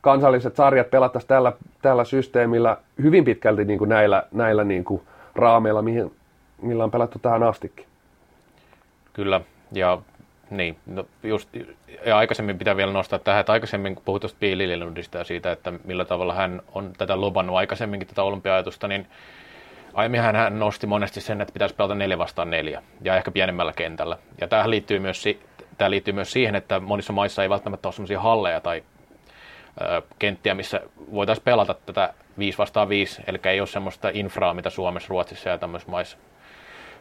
kansalliset sarjat pelattaisiin tällä, tällä systeemillä hyvin pitkälti niin näillä, näillä niin raameilla, mihin, millä on pelattu tähän astikin. Kyllä, ja niin, no just, ja aikaisemmin pitää vielä nostaa tähän, että aikaisemmin kun puhutaan Piili ja siitä, että millä tavalla hän on tätä lubannut aikaisemminkin tätä olympia-ajatusta, niin aiemmin hän nosti monesti sen, että pitäisi pelata neljä vastaan neljä ja ehkä pienemmällä kentällä. Ja tämähän liittyy myös, tämä liittyy myös siihen, että monissa maissa ei välttämättä ole sellaisia halleja tai ö, kenttiä, missä voitaisiin pelata tätä 5 vastaan 5, eli ei ole semmoista infraa, mitä Suomessa, Ruotsissa ja tämmöisissä maissa,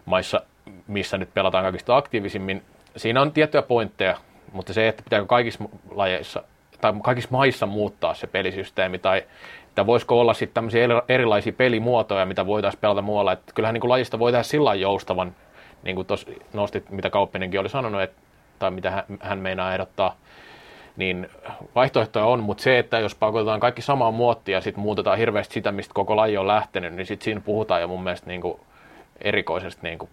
maissa missä nyt pelataan kaikista aktiivisimmin. Siinä on tiettyjä pointteja, mutta se, että pitääkö kaikissa lajeissa tai kaikissa maissa muuttaa se pelisysteemi tai että voisiko olla sitten tämmöisiä erilaisia pelimuotoja, mitä voitaisiin pelata muualla. Että kyllähän niin kuin lajista voi tehdä sillä joustavan, niin kuin tuossa nostit, mitä Kauppinenkin oli sanonut, että, tai mitä hän, hän meinaa ehdottaa, niin vaihtoehtoja on, mutta se, että jos pakotetaan kaikki samaan muottiin ja sitten muutetaan hirveästi sitä, mistä koko laji on lähtenyt, niin sitten siinä puhutaan jo mun mielestä niin kuin erikoisesta niin kuin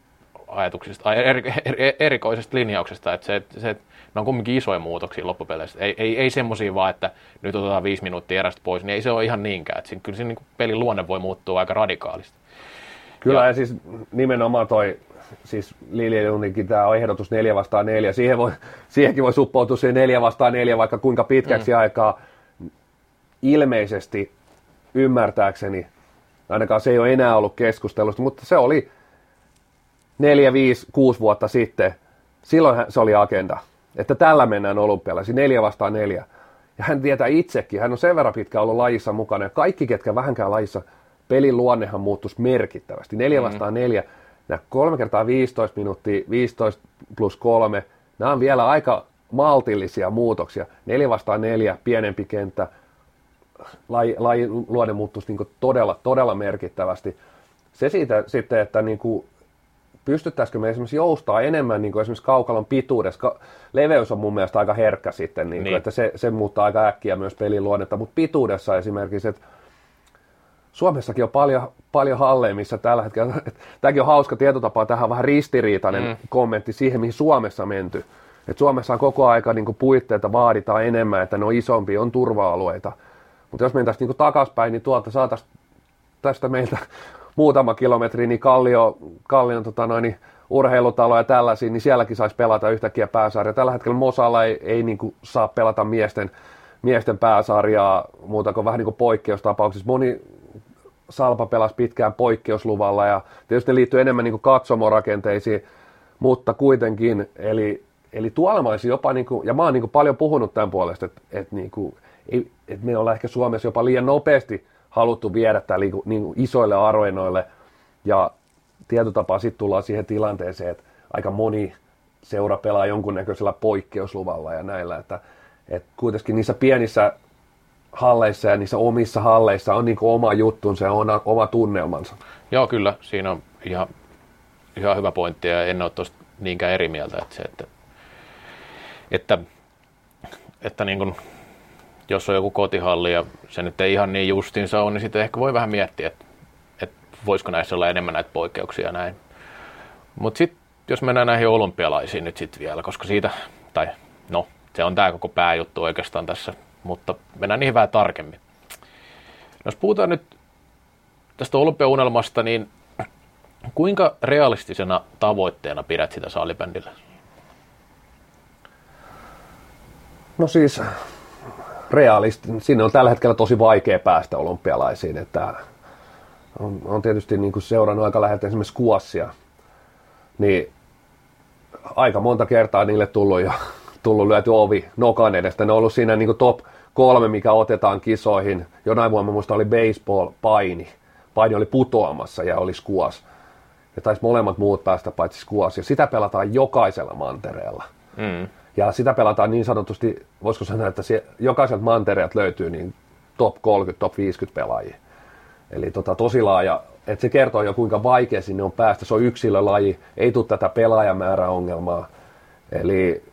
ajatuksista, er, er, er, erikoisesta linjauksesta, että se, se, ne on kumminkin isoja muutoksia loppupeleissä. Ei, ei, ei semmoisia vaan, että nyt otetaan viisi minuuttia erästä pois, niin ei se ole ihan niinkään. Että siinä, kyllä siinä niin pelin luonne voi muuttua aika radikaalisti. Kyllä, ja, ja siis nimenomaan toi, siis Liljelunninkin tämä ehdotus neljä vastaan neljä, siihen voi, siihenkin voi suppoutua siihen neljä vastaan neljä, vaikka kuinka pitkäksi mm. aikaa. Ilmeisesti, ymmärtääkseni, ainakaan se ei ole enää ollut keskustelusta, mutta se oli neljä, viisi, kuusi vuotta sitten, silloin se oli agenda, että tällä mennään olympialaisiin, neljä vastaan neljä. Ja hän tietää itsekin, hän on sen verran pitkä ollut lajissa mukana, ja kaikki, ketkä vähänkään lajissa, pelin luonnehan muuttuisi merkittävästi. Neljä mm-hmm. vastaan neljä, nämä kolme kertaa 15 minuuttia, 15 plus kolme, nämä on vielä aika maltillisia muutoksia. Neljä vastaan neljä, pienempi kenttä, laji, laji luonne muuttuisi niin todella, todella merkittävästi. Se siitä sitten, että niin kuin pystyttäisikö me esimerkiksi joustaa enemmän niin kuin esimerkiksi kaukalon pituudessa. Ka- leveys on mun mielestä aika herkkä sitten, niin kuin, niin. että se, se muuttaa aika äkkiä myös pelin luonnetta, mutta pituudessa esimerkiksi, että Suomessakin on paljon, paljon halleja, missä tällä hetkellä, tämäkin on hauska tietotapa, tähän on vähän ristiriitainen mm. kommentti siihen, mihin Suomessa menty. Et Suomessa on koko aika niin puitteita vaaditaan enemmän, että ne on isompi, on turva-alueita. Mutta jos mentäisiin niin takaspäin, niin tuolta saataisiin tästä meiltä muutama kilometri, niin Kallio, Kallion tota noin, niin urheilutalo ja tällaisia, niin sielläkin saisi pelata yhtäkkiä pääsarja. Tällä hetkellä Mosalla ei, ei niin kuin saa pelata miesten, miesten pääsarjaa muuta kuin vähän niin kuin poikkeustapauksissa. Moni Salpa pelasi pitkään poikkeusluvalla ja tietysti ne liittyy enemmän niin kuin katsomorakenteisiin, mutta kuitenkin, eli, eli tuolla mä jopa, niin kuin, ja mä oon niin kuin paljon puhunut tämän puolesta, että, että, niin kuin, että me ollaan ehkä Suomessa jopa liian nopeasti haluttu viedä tämä niin niin isoille aroinoille, ja tietotapaa sitten tullaan siihen tilanteeseen, että aika moni seura pelaa jonkunnäköisellä poikkeusluvalla ja näillä, että, että kuitenkin niissä pienissä halleissa ja niissä omissa halleissa on niin oma juttunsa ja oma, oma tunnelmansa. Joo, kyllä. Siinä on ihan, ihan hyvä pointti ja en ole tuosta niinkään eri mieltä. Että, se, että, että, että niin kuin, jos on joku kotihalli ja se nyt ei ihan niin justinsa on, niin sitten ehkä voi vähän miettiä, että, että voisiko näissä olla enemmän näitä poikkeuksia näin. Mutta sitten jos mennään näihin olympialaisiin nyt sitten vielä, koska siitä, tai no, se on tämä koko pääjuttu oikeastaan tässä mutta mennään niihin vähän tarkemmin. Jos puhutaan nyt tästä olympiaunelmasta, niin kuinka realistisena tavoitteena pidät sitä salibändillä? No siis realisti, sinne on tällä hetkellä tosi vaikea päästä olympialaisiin, että on, on tietysti niin kuin seurannut aika läheltä esimerkiksi kuossia, niin aika monta kertaa niille tullut jo tullut lyöty ovi nokan edestä. Ne on ollut siinä niin kuin top kolme, mikä otetaan kisoihin. Jonain vuonna muista oli baseball-paini. Paini oli putoamassa ja oli skuas. Ja taisi molemmat muut päästä paitsi skuas. Ja sitä pelataan jokaisella mantereella. Mm. Ja sitä pelataan niin sanotusti, voisiko sanoa, että jokaiselta mantereelta löytyy niin top 30, top 50 pelaajia. Eli tota, tosi laaja, että se kertoo jo kuinka vaikea sinne on päästä. Se on yksilölaji, ei tule tätä pelaajamäärä-ongelmaa. Eli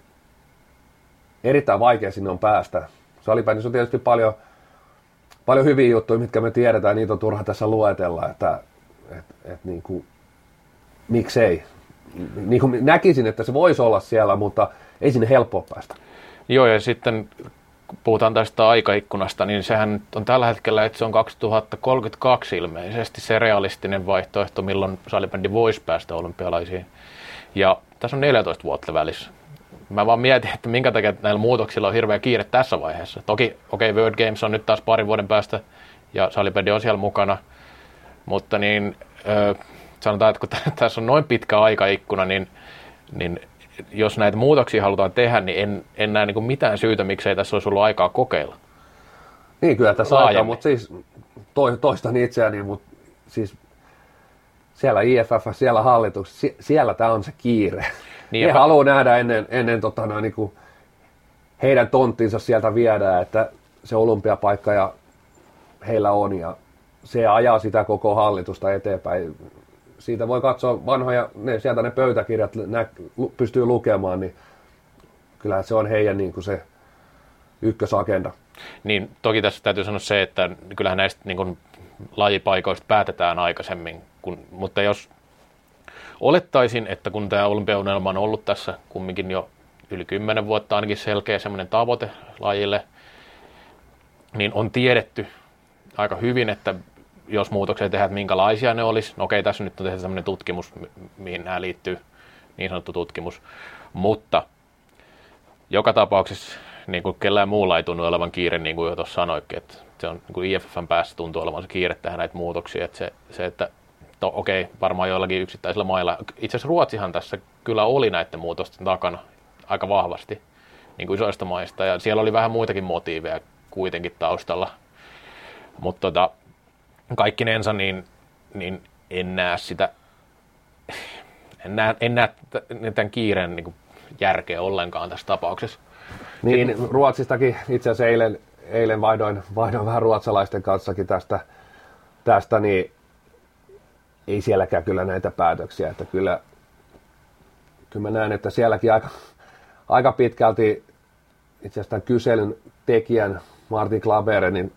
erittäin vaikea sinne on päästä. Salibändissä on tietysti paljon, paljon hyviä juttuja, mitkä me tiedetään, niitä on turha tässä luetella, että et, et niin kuin, miksei. Niin kuin näkisin, että se voisi olla siellä, mutta ei sinne helppoa päästä. Joo, ja sitten puhutaan tästä aikaikkunasta, niin sehän on tällä hetkellä, että se on 2032 ilmeisesti se realistinen vaihtoehto, milloin salibändi voisi päästä olympialaisiin. Ja tässä on 14 vuotta välissä mä vaan mietin, että minkä takia näillä muutoksilla on hirveä kiire tässä vaiheessa. Toki, okei, okay, World Games on nyt taas parin vuoden päästä ja salibändi on siellä mukana, mutta niin ö, sanotaan, että kun tässä on noin pitkä aikaikkuna, niin, niin jos näitä muutoksia halutaan tehdä, niin en, en näe niin mitään syytä, miksei tässä olisi ollut aikaa kokeilla. Niin, kyllä tässä Laajemmin. aikaa, mutta siis to, toistan itseäni, mutta siis siellä IFF, siellä hallituksessa, siellä tämä on se kiire. Niin, he haluaa nähdä ennen, ennen tota, no, niin kuin heidän tonttinsa sieltä viedään, että se olympiapaikka ja heillä on ja se ajaa sitä koko hallitusta eteenpäin. Siitä voi katsoa vanhoja, ne, sieltä ne pöytäkirjat nä, pystyy lukemaan, niin kyllä se on heidän niin kuin se ykkösagenda. Niin, toki tässä täytyy sanoa se, että kyllähän näistä niin kuin, lajipaikoista päätetään aikaisemmin, kun, mutta jos Olettaisin, että kun tämä olympiaunelma on ollut tässä kumminkin jo yli 10 vuotta ainakin selkeä semmoinen tavoite lajille, niin on tiedetty aika hyvin, että jos muutoksia tehdään, että minkälaisia ne olisi. No okei, tässä nyt on tehty semmoinen tutkimus, mihin nämä liittyy, niin sanottu tutkimus. Mutta joka tapauksessa niin kuin kellään muulla ei tunnu olevan kiire, niin kuin jo tuossa sanoikin, että se on niin kuin IFFn päässä tuntuu olevan se kiire tehdä näitä muutoksia. Että se, se, että to, okei, varmaan joillakin yksittäisillä mailla. Itse asiassa Ruotsihan tässä kyllä oli näiden muutosten takana aika vahvasti niin kuin isoista maista, ja siellä oli vähän muitakin motiiveja kuitenkin taustalla. Mutta tota, kaikkinensa niin, niin en näe sitä, en näe, en näe tämän kiireen niin kuin järkeä ollenkaan tässä tapauksessa. Niin, Sitten, Ruotsistakin itse asiassa eilen, eilen vaihdoin, vaihdoin vähän ruotsalaisten kanssakin tästä, tästä niin ei sielläkään kyllä näitä päätöksiä, että kyllä kyllä mä näen, että sielläkin aika, aika pitkälti itse asiassa tämän kyselyn tekijän Martin Klabere, niin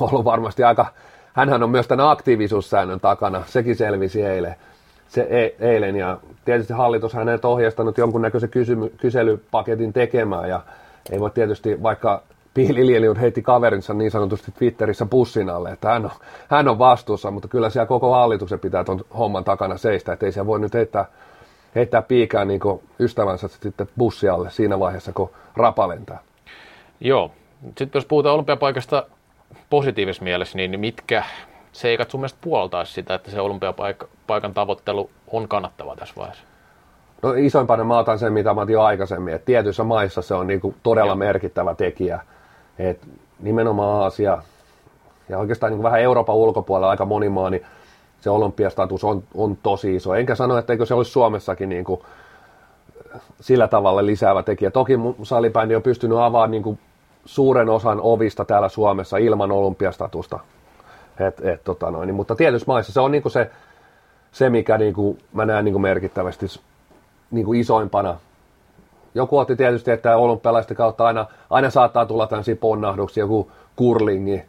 on ollut varmasti aika, hänhän on myös tämän aktiivisuussäännön takana, sekin selvisi eilen, se e, eilen ja tietysti hallitus hänet ohjeistanut jonkunnäköisen kysymy, kyselypaketin tekemään ja ei voi tietysti, vaikka Piililieliud heitti kaverinsa niin sanotusti Twitterissä bussin alle, että hän on, hän on vastuussa, mutta kyllä siellä koko hallituksen pitää tuon homman takana seistä, että ei siellä voi nyt heittää, heittää piikää niin ystävänsä sitten bussialle siinä vaiheessa, kun rapa lentää. Joo. Sitten jos puhutaan olympiapaikasta positiivisessa mielessä, niin mitkä seikat sun mielestä puoltaisi sitä, että se olympiapaikan tavoittelu on kannattava tässä vaiheessa? No isoimpana mä otan sen, mitä mä otin aikaisemmin, että tietyissä maissa se on niin kuin todella Joo. merkittävä tekijä. Et nimenomaan Aasia ja oikeastaan niin kuin vähän Euroopan ulkopuolella aika moni maa, niin se olympiastatus on, on tosi iso. Enkä sano, että eikö se olisi Suomessakin niin kuin sillä tavalla lisäävä tekijä. Toki salibändi on pystynyt avaamaan niin kuin suuren osan ovista täällä Suomessa ilman olympiastatusta. Et, et, tota noin, niin, mutta tietyissä maissa se on niin kuin se, se, mikä niin kuin mä näen niin kuin merkittävästi niin kuin isoimpana. Joku otti tietysti, että olympialaisten kautta aina, aina saattaa tulla tämmöisiä ponnahduksia, joku kurlingi.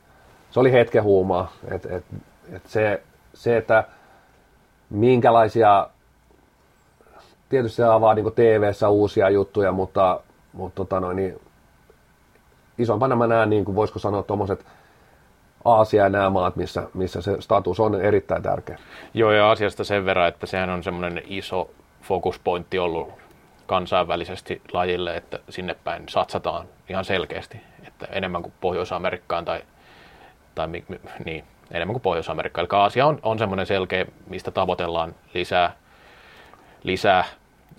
Se oli hetken huumaa. Et, et, et se, se, että minkälaisia, tietysti se avaa niin TV-ssä uusia juttuja, mutta, mutta tota noin, niin isompana mä näen, niin kuin voisiko sanoa, tuommoiset Aasia ja nämä maat, missä, missä se status on erittäin tärkeä. Joo, ja asiasta sen verran, että sehän on semmoinen iso fokuspointti ollut kansainvälisesti lajille, että sinne päin satsataan ihan selkeästi, että enemmän kuin Pohjois-Amerikkaan tai, tai niin, enemmän kuin Pohjois-Amerikkaan. Eli Aasia on, on semmoinen selkeä, mistä tavoitellaan lisää, lisää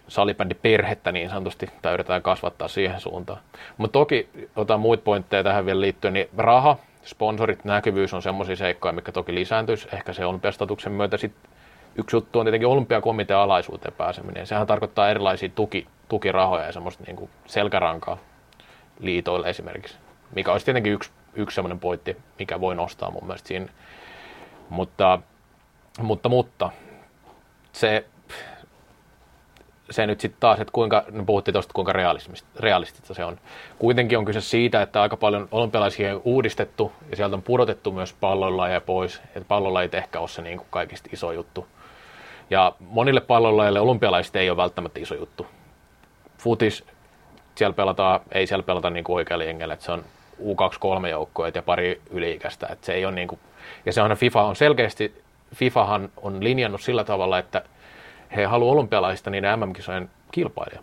salibändiperhettä niin sanotusti, tai yritetään kasvattaa siihen suuntaan. Mutta toki otan muita pointteja tähän vielä liittyen, niin raha, sponsorit, näkyvyys on semmoisia seikkoja, mikä toki lisääntyisi. Ehkä se on statuksen myötä sitten yksi juttu on tietenkin olympiakomitean alaisuuteen pääseminen. Sehän tarkoittaa erilaisia tuki, tukirahoja ja semmoista niin kuin selkärankaa liitoille esimerkiksi, mikä olisi tietenkin yksi, yksi semmoinen pointti, mikä voi nostaa mun mielestä siinä. Mutta, mutta, mutta se, se nyt sitten taas, että kuinka, me puhuttiin tuosta, kuinka realistista se on. Kuitenkin on kyse siitä, että aika paljon olympialaisia on uudistettu ja sieltä on pudotettu myös pallonlajeja pois. Että pallonlajit ehkä ole se niin kuin kaikista iso juttu. Ja monille pallonlajille olympialaiset ei ole välttämättä iso juttu. Futis, siellä pelataan, ei siellä pelata niin oikealla jengellä, että se on U23 joukkoja ja pari yliikäistä. Että se ei ole niin kuin, ja se on FIFA on selkeästi, FIFAhan on linjannut sillä tavalla, että he haluavat olympialaisista niin MM-kisojen kilpailija,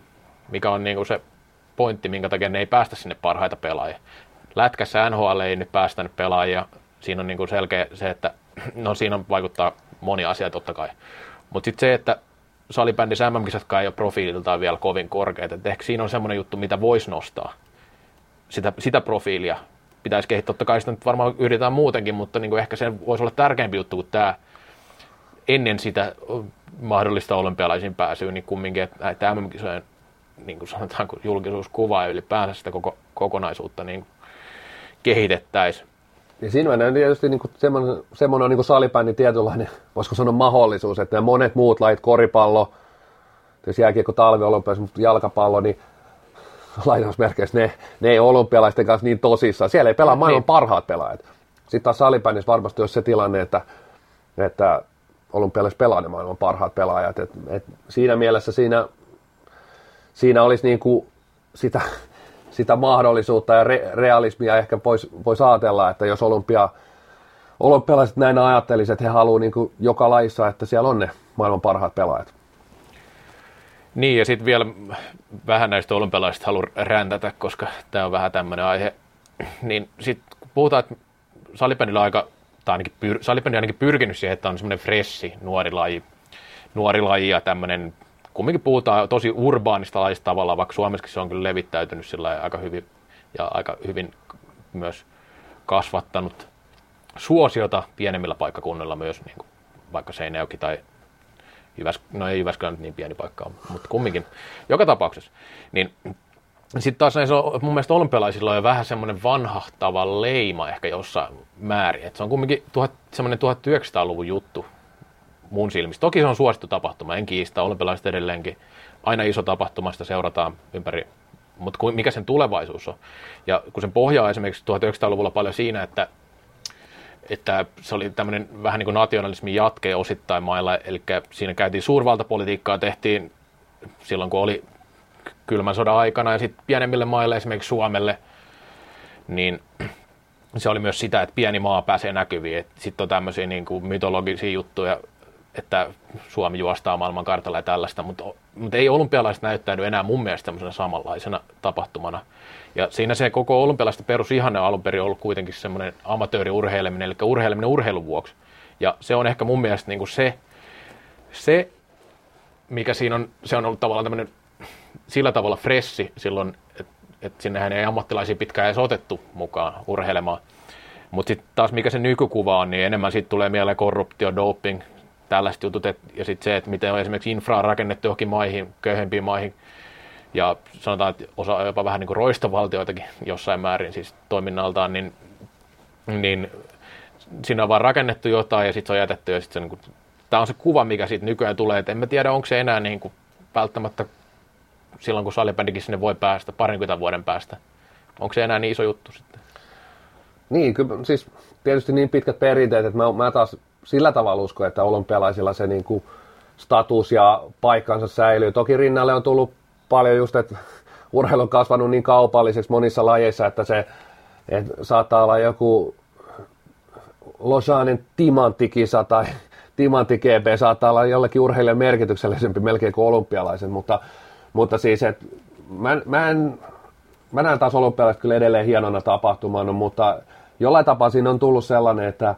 mikä on niin kuin se pointti, minkä takia ne ei päästä sinne parhaita pelaajia. Lätkässä NHL ei nyt päästä pelaajia. Siinä on niin kuin selkeä se, että no siinä vaikuttaa moni asia totta kai. Mutta sitten se, että salibändissä MM-kisatkaan ei ole profiililtaan vielä kovin korkeat, että ehkä siinä on semmoinen juttu, mitä voisi nostaa. Sitä, sitä profiilia pitäisi kehittää. Totta kai sitä nyt varmaan yritetään muutenkin, mutta niin kuin ehkä se voisi olla tärkeämpi juttu kuin tämä ennen sitä mahdollista olympialaisiin pääsyä, niin kumminkin, että näitä MM-kisojen niin kuin sanotaanko julkisuuskuva ja ylipäänsä sitä koko, kokonaisuutta niin kehitettäisiin. Ja siinä on tietysti niin semmoinen, semmoinen niin salibändin tietynlainen, voisiko sanoa mahdollisuus, että ne monet muut lait, koripallo, jos jääkiekko talviolympias, mutta jalkapallo, niin lainausmerkeissä ne, ne ei olympialaisten kanssa niin tosissaan. Siellä ei pelaa maailman niin. parhaat pelaajat. Sitten taas salibändissä varmasti olisi se tilanne, että, että olympialaiset pelaa ne maailman parhaat pelaajat. Et, et siinä mielessä siinä, siinä olisi niin sitä, sitä mahdollisuutta ja re, realismia ehkä voisi vois ajatella, että jos olympia, olympialaiset näin ajattelisivat, että he haluavat niin joka laissa, että siellä on ne maailman parhaat pelaajat. Niin, ja sitten vielä vähän näistä olympialaisista haluan räntätä, koska tämä on vähän tämmöinen aihe. Niin sitten puhutaan, että salibändillä on aika, tai ainakin, pyr, salibändi ainakin pyrkinyt siihen, että on semmoinen fressi nuori laji, nuori laji ja tämmöinen kumminkin puhutaan tosi urbaanista laista tavalla, vaikka Suomessakin se on kyllä levittäytynyt sillä aika hyvin ja aika hyvin myös kasvattanut suosiota pienemmillä paikkakunnilla myös, niin kuin vaikka Seinäjoki tai Jyväs, no ei Jyväskylä nyt niin pieni paikka on, mutta kumminkin. Joka tapauksessa. Niin sitten taas näissä on, mun mielestä olympialaisilla on jo vähän semmoinen vanhahtava leima ehkä jossain määrin. Et se on kumminkin tuhat, semmoinen 1900-luvun juttu mun silmissä. Toki se on suosittu tapahtuma, en kiistä, olympialaiset edelleenkin. Aina iso tapahtumasta seurataan ympäri, mutta mikä sen tulevaisuus on. Ja kun sen pohjaa esimerkiksi 1900-luvulla paljon siinä, että että se oli tämmöinen vähän niin kuin nationalismin jatke osittain mailla, eli siinä käytiin suurvaltapolitiikkaa, tehtiin silloin kun oli kylmän sodan aikana ja sitten pienemmille maille, esimerkiksi Suomelle, niin se oli myös sitä, että pieni maa pääsee näkyviin. Sitten on tämmöisiä niin kuin mytologisia juttuja, että Suomi juostaa maailman kartalla ja tällaista, mutta, mutta ei olympialaiset näyttäydy enää mun mielestä tämmöisenä samanlaisena tapahtumana. Ja siinä se koko olympialaisten perusihanne on alun perin ollut kuitenkin semmoinen amatööriurheileminen, eli urheileminen urheilun vuoksi. Ja se on ehkä mun mielestä niin kuin se, se, mikä siinä on, se on ollut tavallaan tämmöinen sillä tavalla fressi silloin, että et sinnehän ei ammattilaisia pitkään edes otettu mukaan urheilemaan. Mutta sitten taas mikä se nykykuva on, niin enemmän siitä tulee mieleen korruptio, doping, tällaiset jutut, et, ja sitten se, että miten on esimerkiksi infraa rakennettu johonkin maihin, köyhempiin maihin, ja sanotaan, että osa jopa vähän niin kuin roistovaltioitakin jossain määrin siis toiminnaltaan, niin, niin siinä on vaan rakennettu jotain ja sitten se on jätetty ja sitten se niin kuin, tämä on se kuva, mikä siitä nykyään tulee, että en mä tiedä, onko se enää niin kuin välttämättä silloin, kun salibändikin sinne voi päästä parinkymmentä vuoden päästä. Onko se enää niin iso juttu sitten? Niin, kyllä siis tietysti niin pitkät perinteet, että mä, mä taas sillä tavalla uskon, että olympialaisilla se niin kuin status ja paikkansa säilyy. Toki rinnalle on tullut paljon just, että urheilu on kasvanut niin kaupalliseksi monissa lajeissa, että se että saattaa olla joku Lausannein timanttikisa tai timantti GP saattaa olla jollekin urheilijan merkityksellisempi melkein kuin olympialaisen, mutta, mutta siis, että mä, mä, en, mä näen taas olympialaiset kyllä edelleen hienona tapahtumana, mutta jollain tapaa siinä on tullut sellainen, että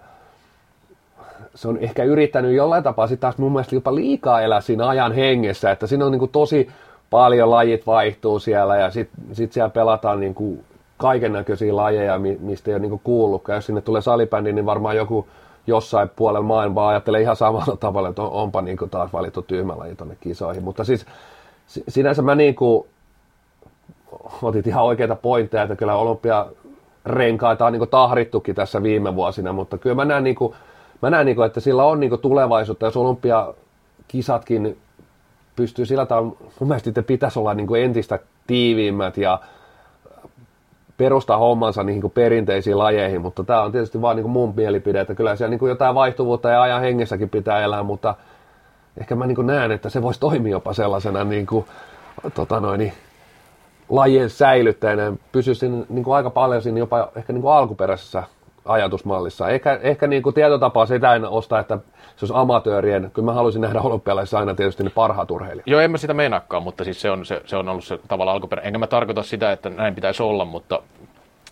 se on ehkä yrittänyt jollain tapaa sitten taas mun mielestä jopa liikaa elää siinä ajan hengessä, että siinä on niin kuin tosi paljon lajit vaihtuu siellä ja sitten sit siellä pelataan niin kuin kaiken näköisiä lajeja, mistä ei ole niin kuullutkaan. Jos sinne tulee salibändi, niin varmaan joku jossain puolella maailmaa ajattelee ihan samalla tavalla, että onpa niin taas valittu tyhmä laji tuonne kisoihin. Mutta siis sinänsä mä niin kuin, otit ihan oikeita pointteja, että kyllä olympiarenkaita on niin kuin tahrittukin tässä viime vuosina, mutta kyllä mä näen, niin kuin, mä näen niin kuin, että sillä on niin kuin tulevaisuutta, jos olympiakisatkin pystyy sillä tavalla, mun mielestä pitäisi olla niin kuin entistä tiiviimmät ja perustaa hommansa niihin kuin perinteisiin lajeihin, mutta tämä on tietysti vain niin mun mielipide, että kyllä siellä niin kuin jotain vaihtuvuutta ja ajan hengessäkin pitää elää, mutta ehkä mä niin näen, että se voisi toimia jopa sellaisena niin kuin, tota noin, lajien säilyttäjänä, pysyisi niin kuin aika paljon siinä jopa ehkä niin alkuperäisessä ajatusmallissa. Ehkä, ehkä niin kuin tietotapaa sitä en osta, että se olisi amatöörien. Kyllä mä haluaisin nähdä olympialaisissa aina tietysti ne parhaat urheilijat. Joo, en mä sitä meinaakaan, mutta siis se on, se, se on ollut se tavalla alkuperä. Enkä mä tarkoita sitä, että näin pitäisi olla, mutta,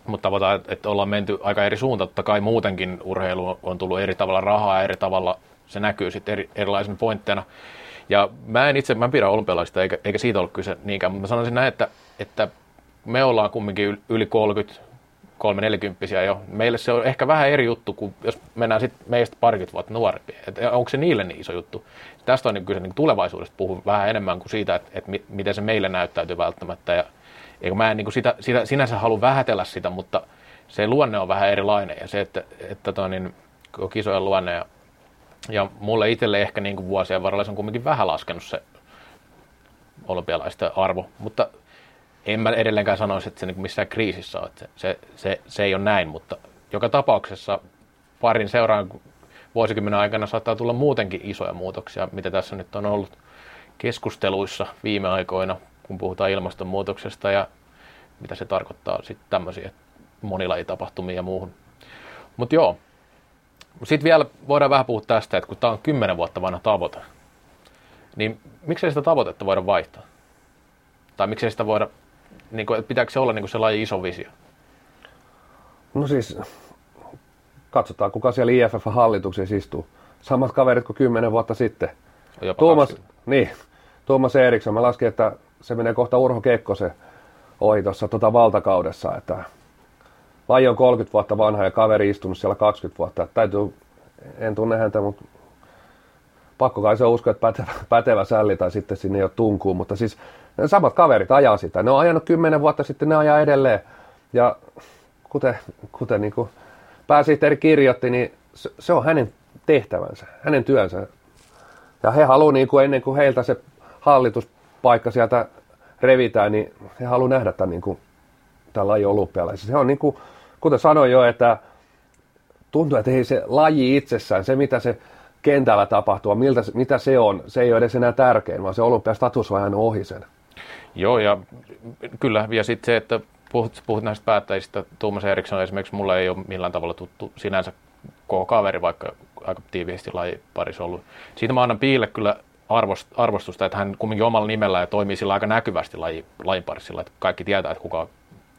mutta tavoitaan, että ollaan menty aika eri suuntaan. Totta kai muutenkin urheilu on tullut eri tavalla rahaa eri tavalla se näkyy sitten eri, erilaisina pointteina. Ja mä en itse, mä en pidä olympialaisista eikä, eikä siitä ole kyse niinkään, mutta mä sanoisin näin, että, että me ollaan kumminkin yli 30, kolme nelikymppisiä jo. Meille se on ehkä vähän eri juttu, kuin jos mennään sitten meistä parikymmentä vuotta nuorempia. Et onko se niille niin iso juttu? Tästä on niin kyse niin tulevaisuudesta puhun vähän enemmän kuin siitä, että, että miten se meille näyttäytyy välttämättä. Ja, eikö mä en niin sitä, sitä, sinänsä halua vähätellä sitä, mutta se luonne on vähän erilainen. Ja se, että, että toi, niin, kisojen luonne ja, ja mulle itselle ehkä niin kuin vuosien varrella se on kuitenkin vähän laskenut se olympialaisten arvo, mutta en mä edelleenkään sanoisi, että se niin missään kriisissä on. Se, se, se, se ei ole näin, mutta joka tapauksessa parin seuraan vuosikymmenen aikana saattaa tulla muutenkin isoja muutoksia, mitä tässä nyt on ollut keskusteluissa viime aikoina, kun puhutaan ilmastonmuutoksesta ja mitä se tarkoittaa sitten tämmöisiä monilajitapahtumia ja muuhun. Mutta joo, sitten vielä voidaan vähän puhua tästä, että kun tämä on kymmenen vuotta vanha tavoite, niin miksei sitä tavoitetta voida vaihtaa? Tai miksei sitä voida niin kuin, pitääkö se olla niin kuin se laji iso visio? No siis, katsotaan kuka siellä IFF-hallituksessa istuu. Samat kaverit kuin kymmenen vuotta sitten. Jopa Tuomas, niin, Tuomas Eriksson, mä laskin, että se menee kohta Urho Kekkosen ohi tuossa tota valtakaudessa, että laji on 30 vuotta vanha ja kaveri istunut siellä 20 vuotta. Täytyy, en tunne häntä, mutta pakko kai se usko, että pätevä, pätevä sälli tai sitten sinne jo tunkuu, mutta siis samat kaverit ajaa sitä. Ne on ajanut kymmenen vuotta sitten, ne ajaa edelleen. Ja kuten, kuten niin kuin pääsihteeri kirjoitti, niin se, se on hänen tehtävänsä, hänen työnsä. Ja he haluaa, niin ennen kuin heiltä se hallituspaikka sieltä revitään, niin he haluaa nähdä tämän, niin kuin, tämän lajin olympialaisissa. Se on niin kuin, kuten sanoin jo, että tuntuu, että ei se laji itsessään, se mitä se kentällä tapahtuu, miltä, mitä se on, se ei ole edes enää tärkein, vaan se olympiastatus on ihan ohi sen. Joo, ja kyllä, ja sitten se, että puhut, puhut näistä päättäjistä, Tuomas Eriksson esimerkiksi, mulle ei ole millään tavalla tuttu sinänsä koko kaveri, vaikka aika tiiviisti lajiparissa ollut. Siitä mä annan Piille kyllä arvostusta, että hän kumminkin omalla nimellä ja toimii sillä aika näkyvästi laji, että kaikki tietää, että kuka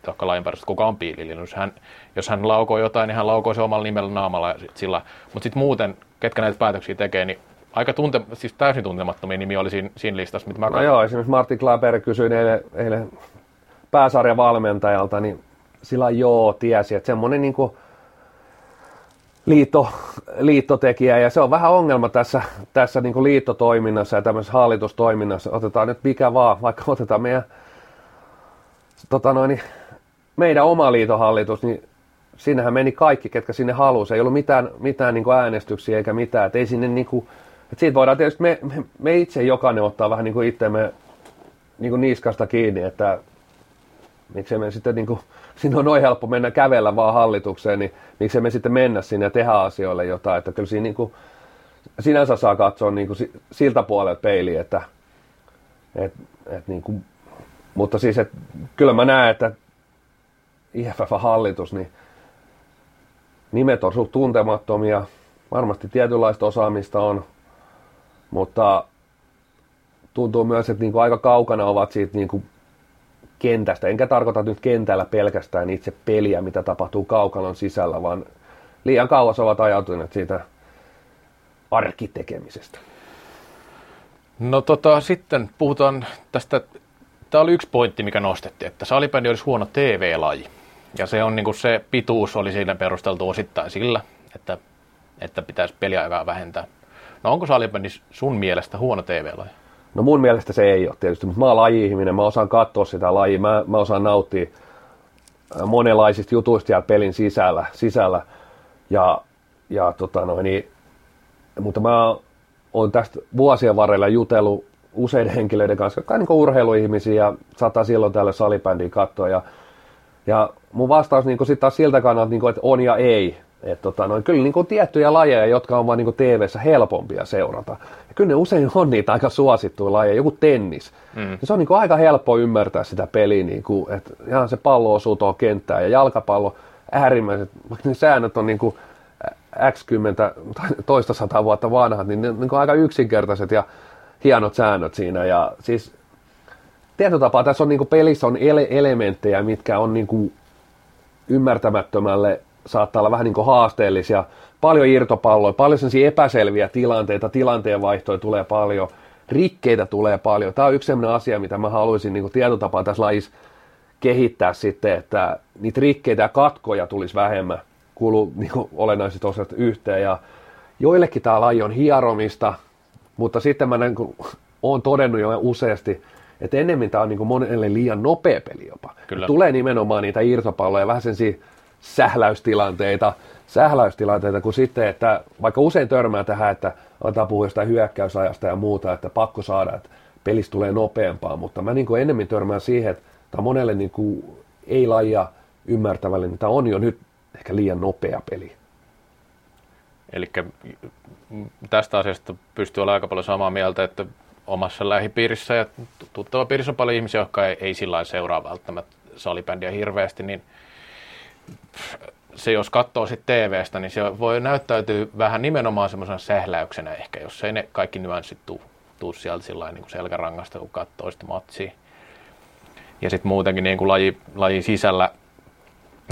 vaikka lajin parissa, kuka on piilili. Jos hän, jos hän laukoo jotain, niin hän laukoo se omalla nimellä naamalla ja sit sillä. Mutta sitten muuten, ketkä näitä päätöksiä tekee, niin aika tunte, siis täysin tuntemattomia nimi oli siinä, siinä listassa, mitä mä No joo, esimerkiksi Martin Klaper kysyi eilen, eilen pääsarjan valmentajalta, niin sillä joo tiesi, että semmoinen niin kuin liitto, liittotekijä, ja se on vähän ongelma tässä, tässä niin kuin liittotoiminnassa ja tämmöisessä hallitustoiminnassa. Otetaan nyt mikä vaan, vaikka otetaan meidän, tota noin, meidän oma liitohallitus, niin sinnehän meni kaikki, ketkä sinne halusi. Ei ollut mitään, mitään niin kuin äänestyksiä eikä mitään. Et ei sinne niin kuin, et siitä voidaan tietysti, me, me, me itse jokainen ottaa vähän niin kuin itsemme niin kuin niskasta kiinni, että miksei me sitten niin kuin, siinä on noin helppo mennä kävellä vaan hallitukseen, niin miksei me sitten mennä sinne ja tehdä asioille jotain, että kyllä siinä niin kuin, sinänsä saa katsoa niin kuin siltä puolelta peiliin, että et, et niin kuin, mutta siis, että kyllä mä näen, että IFF-hallitus, niin nimet on suht tuntemattomia, varmasti tietynlaista osaamista on, mutta tuntuu myös, että niin kuin aika kaukana ovat siitä niin kuin kentästä. Enkä tarkoita nyt kentällä pelkästään itse peliä, mitä tapahtuu kaukalon sisällä, vaan liian kauas ovat ajautuneet siitä arkitekemisestä. No tota, sitten puhutaan tästä, tämä oli yksi pointti, mikä nostettiin, että salibändi olisi huono TV-laji. Ja se on niin kuin se pituus oli siinä perusteltu osittain sillä, että, että pitäisi peliaikaa vähentää. No onko salibändi sun mielestä huono TV-laji? No mun mielestä se ei ole tietysti, mutta mä oon laji-ihminen, mä osaan katsoa sitä lajia, mä, mä osaan nauttia äh, monenlaisista jutuista siellä pelin sisällä, sisällä. Ja, ja tota noin, niin, mutta mä oon tästä vuosien varrella jutellut useiden henkilöiden kanssa, jotka on niin urheiluihmisiä ja saattaa silloin tälle salibändiä katsoa. Ja, ja mun vastaus niin sitten taas siltä kannalta, niin kuin, että on ja ei. Et tota, noin, kyllä niin kuin tiettyjä lajeja, jotka on vain niin TV-ssä helpompia seurata. Ja kyllä ne usein on niitä aika suosittuja lajeja, joku tennis. Mm. Ja se on niin kuin aika helppo ymmärtää sitä peliä, niin kuin, että ihan se pallo osuu tuohon kenttään ja jalkapallo äärimmäiset, vaikka ne säännöt on niin kuin X10 toista sata vuotta vanhat, niin ne on niin kuin aika yksinkertaiset ja hienot säännöt siinä. Ja siis tietyllä tapaa tässä on niin kuin pelissä on ele- elementtejä, mitkä on niin kuin ymmärtämättömälle saattaa olla vähän niin kuin haasteellisia, paljon irtopalloja, paljon sellaisia epäselviä tilanteita, tilanteenvaihtoja tulee paljon, rikkeitä tulee paljon. Tämä on yksi sellainen asia, mitä mä haluaisin niin kuin tietotapaa tässä lajissa kehittää sitten, että niitä rikkeitä ja katkoja tulisi vähemmän, kuuluu niin kuin olennaiset osat yhteen. Ja joillekin tämä laji on hieromista, mutta sitten mä niin kuin, olen todennut jo useasti, että ennemmin tämä on niin kuin monelle liian nopea peli jopa. Kyllä. Tulee nimenomaan niitä irtopalloja, vähän sen sähläystilanteita, sähläystilanteita kuin sitten, että vaikka usein törmää tähän, että aletaan puhua jostain hyökkäysajasta ja muuta, että pakko saada, että pelistä tulee nopeampaa, mutta mä niin kuin enemmän törmään siihen, että tämä monelle niin kuin ei-lajia ymmärtävälle, niin tämä on jo nyt ehkä liian nopea peli. Eli tästä asiasta pystyy olemaan aika paljon samaa mieltä, että omassa lähipiirissä ja tuttava piirissä on paljon ihmisiä, jotka ei, ei sillä seuraa välttämättä salibändiä hirveästi, niin se jos katsoo sitten TVstä, niin se voi näyttäytyä vähän nimenomaan semmoisena sähläyksenä ehkä, jos ei ne kaikki nyanssit tuu, tuu sieltä sillä niin kuin selkärangasta, kun katsoo sitä matsia. Ja sitten muutenkin niin kuin laji, laji sisällä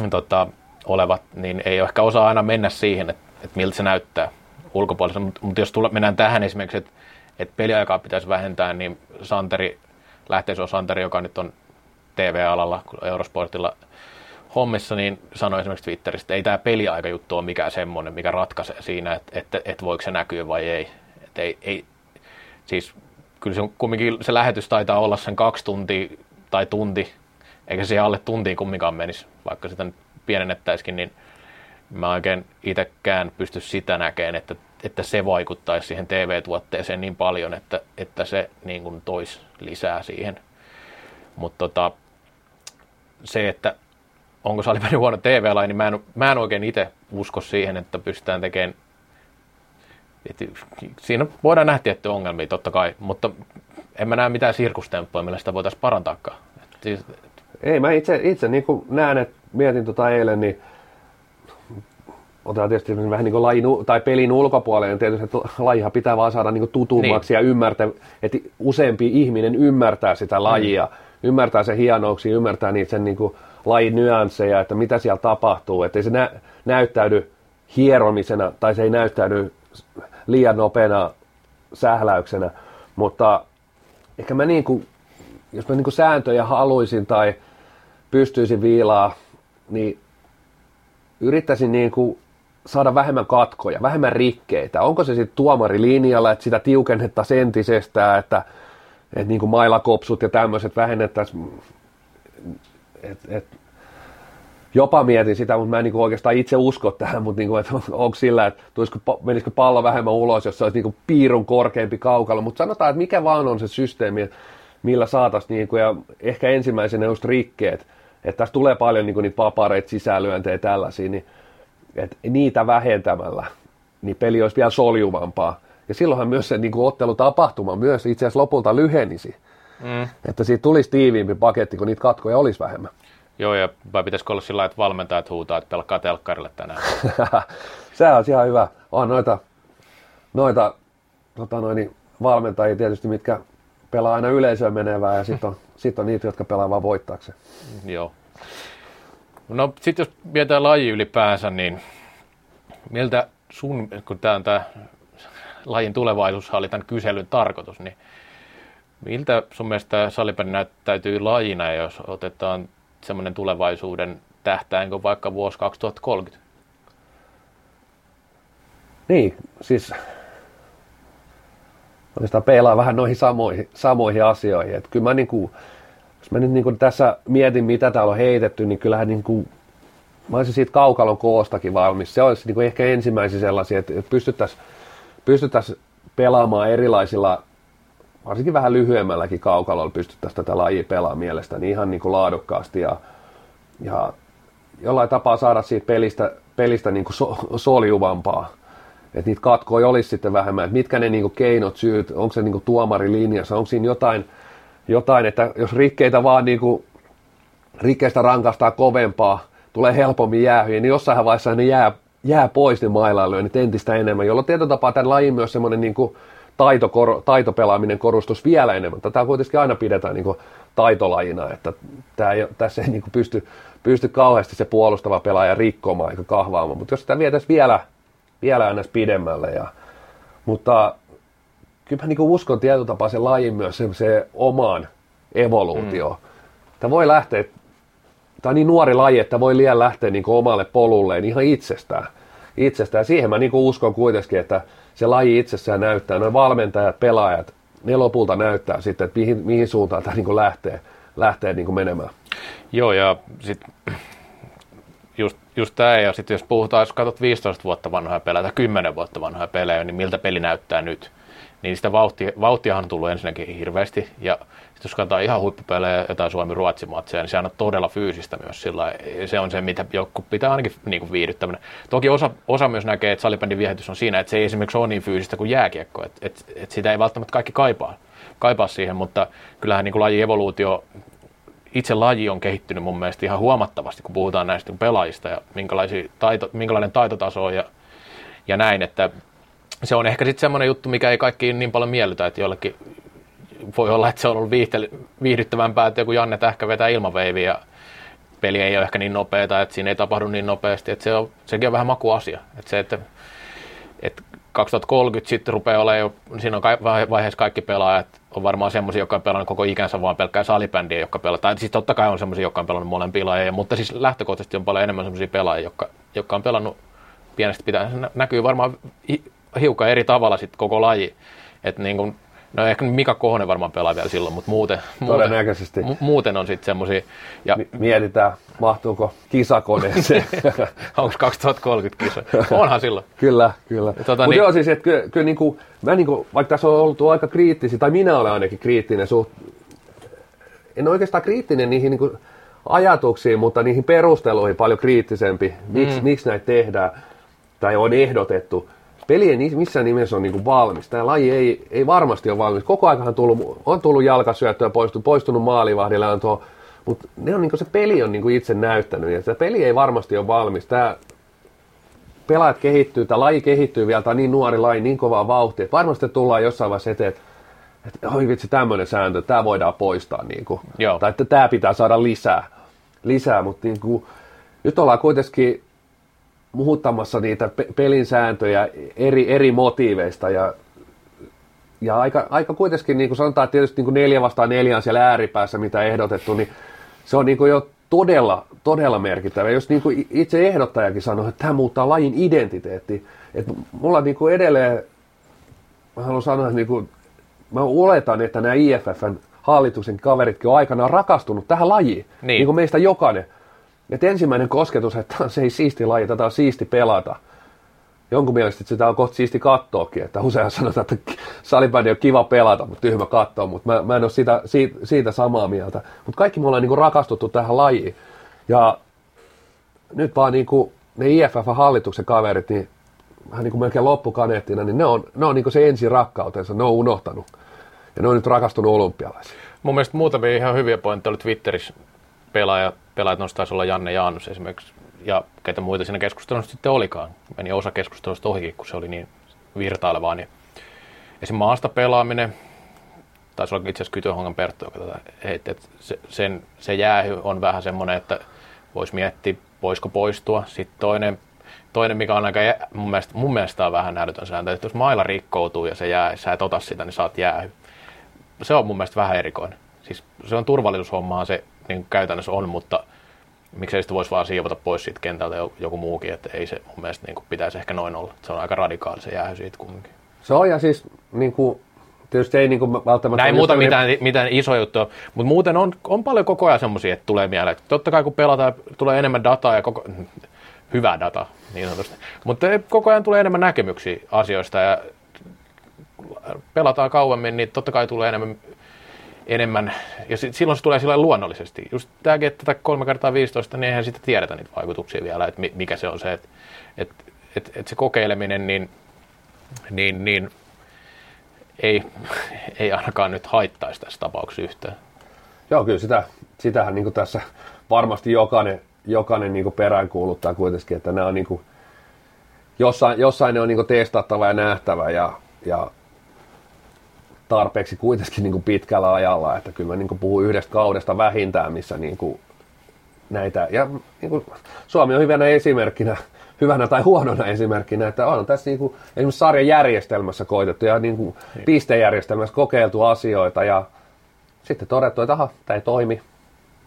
tota, olevat, niin ei ehkä osaa aina mennä siihen, että, että miltä se näyttää ulkopuolella. Mutta mut jos tule, mennään tähän esimerkiksi, että, että peliaikaa pitäisi vähentää, niin Santeri, lähteisi on Santeri, joka nyt on TV-alalla, Eurosportilla – hommissa, niin sanoi esimerkiksi Twitterissä, että ei tämä peliaikajuttu ole mikään semmoinen, mikä ratkaisee siinä, että, että, että voiko se näkyä vai ei. Että ei, ei siis kyllä se kumminkin se lähetys taitaa olla sen kaksi tuntia tai tunti, eikä se alle tuntiin kumminkaan menisi, vaikka sitä nyt pienennettäisikin, niin mä oikein itsekään pysty sitä näkemään, että että se vaikuttaisi siihen TV-tuotteeseen niin paljon, että, että se niin kuin toisi lisää siihen. Mutta tota, se, että onko salibändi huono TV-laji, niin mä en, mä en oikein itse usko siihen, että pystytään tekemään et, siinä voidaan nähdä tiettyjä ongelmia totta kai, mutta en mä näe mitään sirkustemppuja, millä sitä voitaisiin parantaakaan. Et siis, Ei, mä itse, itse niin näen, että mietin tota eilen, niin otetaan tietysti vähän niin kuin lajin, tai pelin ulkopuolelle, tietysti, että lajihan pitää vaan saada niin kuin tutummaksi niin. ja ymmärtää, että useampi ihminen ymmärtää sitä lajia, mm. ymmärtää sen hienouksia, ymmärtää niitä sen niin kuin lajin nyansseja, että mitä siellä tapahtuu, että ei se nä- näyttäydy hieromisena tai se ei näyttäydy liian nopeana sähläyksenä, mutta ehkä mä niin kuin, jos mä niin kuin sääntöjä haluaisin tai pystyisin viilaa, niin yrittäisin niin kuin saada vähemmän katkoja, vähemmän rikkeitä. Onko se sitten tuomarilinjalla, että sitä tiukennettaisiin entisestään, että, että niin kuin mailakopsut ja tämmöiset vähennettäisiin. Et, et, jopa mietin sitä, mutta mä en niin oikeastaan itse usko tähän, mutta niin kuin, että onko sillä, että tulisiko, menisikö pallo vähemmän ulos, jos se olisi niin kuin piirun korkeampi kaukalo. Mutta sanotaan, että mikä vaan on se systeemi, millä saataisiin, niin kuin, ja ehkä ensimmäisenä just rikkeet, että tässä tulee paljon niin kuin niitä papareita, sisälyöntejä tällaisia, niin että niitä vähentämällä niin peli olisi vielä soljuvampaa. Ja silloinhan myös se niin kuin ottelutapahtuma myös itse asiassa lopulta lyhenisi. Mm. Että siitä tulisi tiiviimpi paketti, kun niitä katkoja olisi vähemmän. Joo, ja vai pitäisikö olla sillä että valmentajat huutaa, että pelkkaa telkkarille tänään? se on ihan hyvä. On noita, noita tota noin, valmentajia tietysti, mitkä pelaa aina yleisöön menevää, ja sitten on, sit on niitä, jotka pelaa vaan voittaakseen. Joo. No sitten jos mietitään laji ylipäänsä, niin miltä sun, kun tämä on tämä lajin tulevaisuus oli tämän kyselyn tarkoitus, niin miltä sun mielestä salibändi näyttäytyy lajina, jos otetaan semmoinen tulevaisuuden tähtäin kuin vaikka vuosi 2030? Niin, siis oikeastaan peilaa vähän noihin samoihin, samoihin asioihin. Että kyllä mä niin kuin, jos mä nyt niin kuin tässä mietin, mitä täällä on heitetty, niin kyllähän niin kuin, mä olisin siitä kaukalon koostakin valmis. Se olisi niin kuin ehkä ensimmäisiä sellaisia, että pystyttäisiin pystyttäisi pelaamaan erilaisilla, varsinkin vähän lyhyemmälläkin kaukalolla pystyttäisiin tätä lajia pelaamaan mielestäni ihan niin kuin laadukkaasti ja, ja jollain tapaa saada siitä pelistä, pelistä niin kuin so, soljuvampaa. Että niitä katkoja olisi sitten vähemmän, että mitkä ne niin kuin keinot, syyt, onko se niin kuin tuomarilinjassa, onko siinä jotain, jotain, että jos rikkeitä vaan niin kuin, rikkeistä rankastaa kovempaa, tulee helpommin jäähyjä, niin jossain vaiheessa ne jää, jää pois ne mailanlyönnit entistä enemmän, jolloin tietyllä tapaa tämän lajin myös semmoinen niin kuin taito, taitopelaaminen korostus vielä enemmän. Tätä kuitenkin aina pidetään niin kuin taitolajina, että tämä ei, tässä ei niin kuin pysty, pysty kauheasti se puolustava pelaaja rikkomaan eikä kahvaamaan, mutta jos sitä vietäisiin vielä, vielä aina pidemmälle. Ja, mutta kyllä mä niin uskon tietyllä tapaa sen lajin myös se, se omaan evoluutioon. Mm. Tämä voi lähteä, tämä on niin nuori laji, että voi liian lähteä niin omalle polulleen ihan itsestään. itsestään. Siihen mä niin uskon kuitenkin, että se laji itsessään näyttää, noin valmentajat, pelaajat, ne lopulta näyttää sitten, että mihin, mihin suuntaan tämä niin lähtee, lähtee niin menemään. Joo, ja sitten just, just tämä, ja sitten jos puhutaan, jos katsot 15 vuotta vanhoja pelejä tai 10 vuotta vanhoja pelejä, niin miltä peli näyttää nyt? Niin sitä vauhtia, vauhtiahan on tullut ensinnäkin hirveästi, ja sitten jos katsotaan ihan huippupelejä, jotain Suomi-Ruotsi matseja, niin se on todella fyysistä myös sillä Se on se, mitä joku pitää ainakin niin kuin viihdyttämään. Toki osa, osa myös näkee, että salibändin viehätys on siinä, että se ei esimerkiksi ole niin fyysistä kuin jääkiekko, että, että, että sitä ei välttämättä kaikki kaipaa, kaipaa siihen, mutta kyllähän niin kuin laji evoluutio itse laji on kehittynyt mun mielestä ihan huomattavasti, kun puhutaan näistä pelaajista ja taito, minkälainen taitotaso on ja, ja näin, että se on ehkä sitten semmoinen juttu, mikä ei kaikkiin niin paljon miellytä, että jollekin voi olla, että se on ollut viihdyttävämpää, että joku Janne Tähkä vetää ilmaveiviä ja peli ei ole ehkä niin nopeata, että siinä ei tapahdu niin nopeasti, että se on, sekin on vähän makuasia. Että se, että, että 2030 sitten rupeaa olemaan jo, siinä on vaiheessa kaikki pelaajat, on varmaan semmoisia, jotka on pelannut koko ikänsä vaan pelkkää salibändiä, jotka pelaa, tai siis totta kai on semmoisia, jotka on pelannut molempia lajeja, mutta siis lähtökohtaisesti on paljon enemmän semmoisia pelaajia, jotka, jotka on pelannut pienestä pitää, näkyy varmaan hiukan eri tavalla sitten koko laji, että niin kuin No ehkä Mika Kohonen varmaan pelaa vielä silloin, mutta muuten, Todennäköisesti. muuten, mu- muuten on sitten semmoisia. Ja Mi- mietitään, mahtuuko kisakoneeseen. onko 2030 kisa? Onhan silloin. kyllä, kyllä. Tota Mutta niin- joo siis, että kyllä, kyllä niin kuin, mä niin kuin, vaikka tässä on ollut aika kriittisiä, tai minä olen ainakin kriittinen suht, en oikeastaan kriittinen niihin niin kuin ajatuksiin, mutta niihin perusteluihin paljon kriittisempi, miksi, mm. miksi näitä tehdään tai on ehdotettu. Peli ei missään nimessä ole niin kuin valmis. Tämä laji ei, ei varmasti ole valmis. Koko ajan on tullut, on tullut jalkasyöttöä, poistunut, poistunut maalivahdille, on tuo, mutta ne on niin kuin, se peli on niin kuin itse näyttänyt, ja se peli ei varmasti ole valmis. Tämä, pelaajat kehittyy, tämä laji kehittyy vielä, tämä on niin nuori laji, niin kovaa vauhtia, että varmasti tullaan jossain vaiheessa eteen, että, että oi vitsi, tämmöinen sääntö, tämä voidaan poistaa, niin kuin, Joo. tai että tämä pitää saada lisää, lisää mutta niin kuin, nyt ollaan kuitenkin muuttamassa niitä pe- pelin sääntöjä eri, eri motiiveista ja, ja aika, aika kuitenkin, niin kuin sanotaan, että tietysti niin kuin neljä vastaan neljä on siellä ääripäässä, mitä ehdotettu, niin se on niin kuin jo todella, todella merkittävä. Jos niin kuin itse ehdottajakin sanoo, että tämä muuttaa lajin identiteetti, että mulla niin kuin edelleen, mä haluan sanoa, että niin kuin, mä oletan, että nämä IFFn hallituksen kaveritkin on aikanaan rakastunut tähän lajiin, niin, Niin. niin kuin meistä jokainen. Että ensimmäinen kosketus, että on se ei siisti laji, tätä on siisti pelata. Jonkun mielestä sitä on kohta siisti kattoakin, että usein sanotaan, että salibändi on kiva pelata, mutta tyhmä katsoa, mutta mä, mä en ole siitä, siitä, siitä samaa mieltä. Mutta kaikki me ollaan niinku rakastuttu tähän lajiin. Ja nyt vaan niinku ne IFF-hallituksen kaverit, niin vähän niin kuin melkein loppukaneettina, niin ne on, ne on niinku se ensi rakkautensa, ne on unohtanut. Ja ne on nyt rakastunut olympialaisiin. Mun mielestä muutamia ihan hyviä pointteja oli Twitterissä pelaaja, pelaajat noissa taisi olla Janne Jaanus esimerkiksi, ja ketä muita siinä keskustelussa sitten olikaan. Meni osa keskustelusta ohikin, kun se oli niin virtailevaa. Niin esim. maasta pelaaminen, taisi olla itse asiassa Kytöhongan Perttu, joka tätä heitti, että se, sen, se jäähy on vähän semmoinen, että voisi miettiä, voisiko poistua. Sitten toinen, toinen mikä on aika, mun mielestä, mun mielestä on vähän älytön sääntö, että jos mailla rikkoutuu ja se jää, sä et ota sitä, niin saat jäähy se on mun mielestä vähän erikoinen. Siis se on turvallisuushommaa se niin käytännössä on, mutta miksei sitä voisi vaan siivota pois siitä kentältä jo- joku muukin, että ei se mun mielestä niin pitäisi ehkä noin olla. Se on aika radikaali se jäähy siitä kumminkin. Se on ja siis niin kuin, tietysti ei niin kuin välttämättä... Näin muuta mitään, mitään iso juttu, mutta muuten on, on paljon koko ajan semmoisia, että tulee mieleen. Että totta kai kun pelataan, tulee enemmän dataa ja koko, hyvää dataa niin sanotusti, mutta koko ajan tulee enemmän näkemyksiä asioista ja pelataan kauemmin, niin totta kai tulee enemmän, enemmän ja sit, silloin se tulee sillä luonnollisesti. Just tämäkin, että tätä 3 kertaa 15, niin eihän sitä tiedetä niitä vaikutuksia vielä, että mi- mikä se on se, että että että, että se kokeileminen, niin, niin, niin ei, ei ainakaan nyt haittaisi tässä tapauksessa yhtään. Joo, kyllä sitä, sitähän niin tässä varmasti jokainen, jokainen niin peräänkuuluttaa kuitenkin, että nämä on niin kuin, jossain, jossain ne on niin testattava ja nähtävä ja, ja tarpeeksi kuitenkin niin kuin pitkällä ajalla, että kyllä mä niin kuin puhun yhdestä kaudesta vähintään, missä niin kuin näitä, ja niin kuin Suomi on hyvänä esimerkkinä, hyvänä tai huonona esimerkkinä, että on tässä niin kuin, esimerkiksi sarjan järjestelmässä koitettu ja niin. kuin pistejärjestelmässä kokeiltu asioita ja sitten todettu, että aha, tämä ei toimi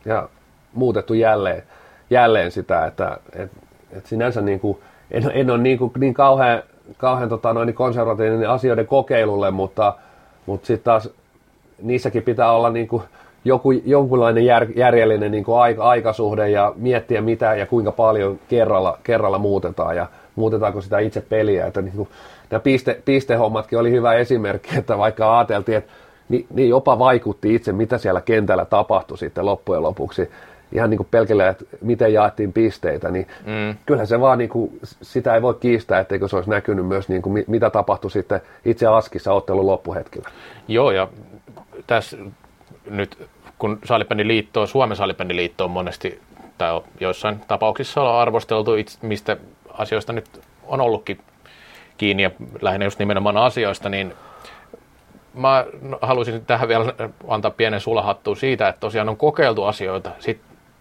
ja muutettu jälleen, jälleen sitä, että et, et sinänsä niin kuin, en, en ole niin, kuin, niin kauhean, kauhean tota, noin konservatiivinen asioiden kokeilulle, mutta, mutta sitten taas niissäkin pitää olla niin kuin joku, jonkunlainen jär, järjellinen niin kuin aika, aikasuhde ja miettiä mitä ja kuinka paljon kerralla, kerralla muutetaan ja muutetaanko sitä itse peliä. Että niin kuin, nämä piste, pistehommatkin oli hyvä esimerkki, että vaikka ajateltiin, että niin, niin jopa vaikutti itse, mitä siellä kentällä tapahtui sitten loppujen lopuksi. Ihan niin kuin pelkällä, että miten jaettiin pisteitä, niin mm. kyllähän se vaan, niin kuin, sitä ei voi kiistää, etteikö se olisi näkynyt myös, niin kuin, mi- mitä tapahtui sitten itse Askissa ottelun loppuhetkellä. Joo, ja tässä nyt kun salibändiliitto, Suomen salibändiliitto on monesti, tai on joissain tapauksissa on arvosteltu, itse, mistä asioista nyt on ollutkin kiinni, ja lähinnä just nimenomaan asioista, niin mä haluaisin tähän vielä antaa pienen sulahattuun siitä, että tosiaan on kokeiltu asioita,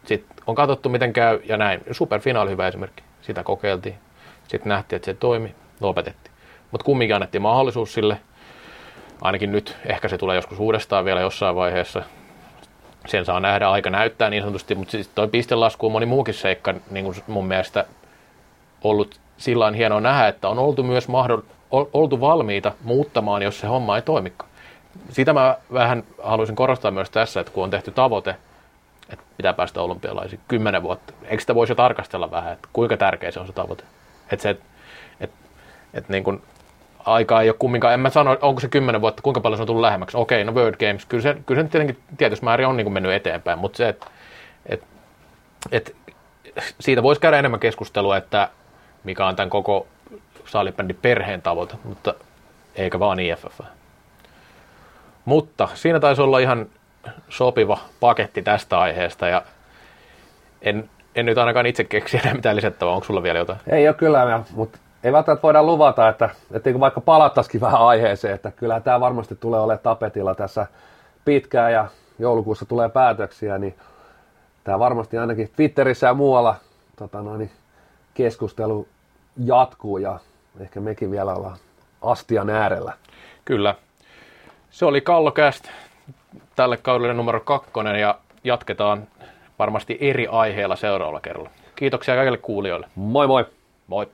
sitten sit on katsottu miten käy ja näin. Superfinaali hyvä esimerkki, sitä kokeiltiin, sitten nähtiin, että se toimi, lopetettiin. Mutta kumminkin annettiin mahdollisuus sille, ainakin nyt, ehkä se tulee joskus uudestaan vielä jossain vaiheessa. Sen saa nähdä, aika näyttää niin sanotusti, mutta siis toi pistelasku on moni muukin seikka niin kuin mun mielestä ollut sillä hienoa nähdä, että on oltu myös mahdoll- ol- oltu valmiita muuttamaan, jos se homma ei toimikaan. sitä mä vähän haluaisin korostaa myös tässä, että kun on tehty tavoite, että pitää päästä olympialaisiin kymmenen vuotta, eikö sitä voisi jo tarkastella vähän, että kuinka tärkeä se on se tavoite? Että se, että et, et niin kuin aikaa ei ole kumminkaan, en mä sano, onko se kymmenen vuotta, kuinka paljon se on tullut lähemmäksi. Okei, no World Games, kyllä se, kyllä se tietenkin tietysti määrin on niin kuin mennyt eteenpäin, mutta se, että et, et, siitä voisi käydä enemmän keskustelua, että mikä on tämän koko saalibändin perheen tavoite, mutta eikä vaan IFF. Mutta siinä taisi olla ihan sopiva paketti tästä aiheesta ja en, en nyt ainakaan itse keksi enää mitään lisättävää. Onko sulla vielä jotain? Ei ole kyllä, mutta ei välttämättä voida luvata, että, että vaikka palattaisikin vähän aiheeseen, että kyllä tämä varmasti tulee olemaan tapetilla tässä pitkään ja joulukuussa tulee päätöksiä, niin tämä varmasti ainakin Twitterissä ja muualla tota noin, keskustelu jatkuu ja ehkä mekin vielä ollaan astian äärellä. Kyllä. Se oli Kallokäst tälle kaudelle numero kakkonen ja jatketaan varmasti eri aiheella seuraavalla kerralla. Kiitoksia kaikille kuulijoille. Moi moi! Moi!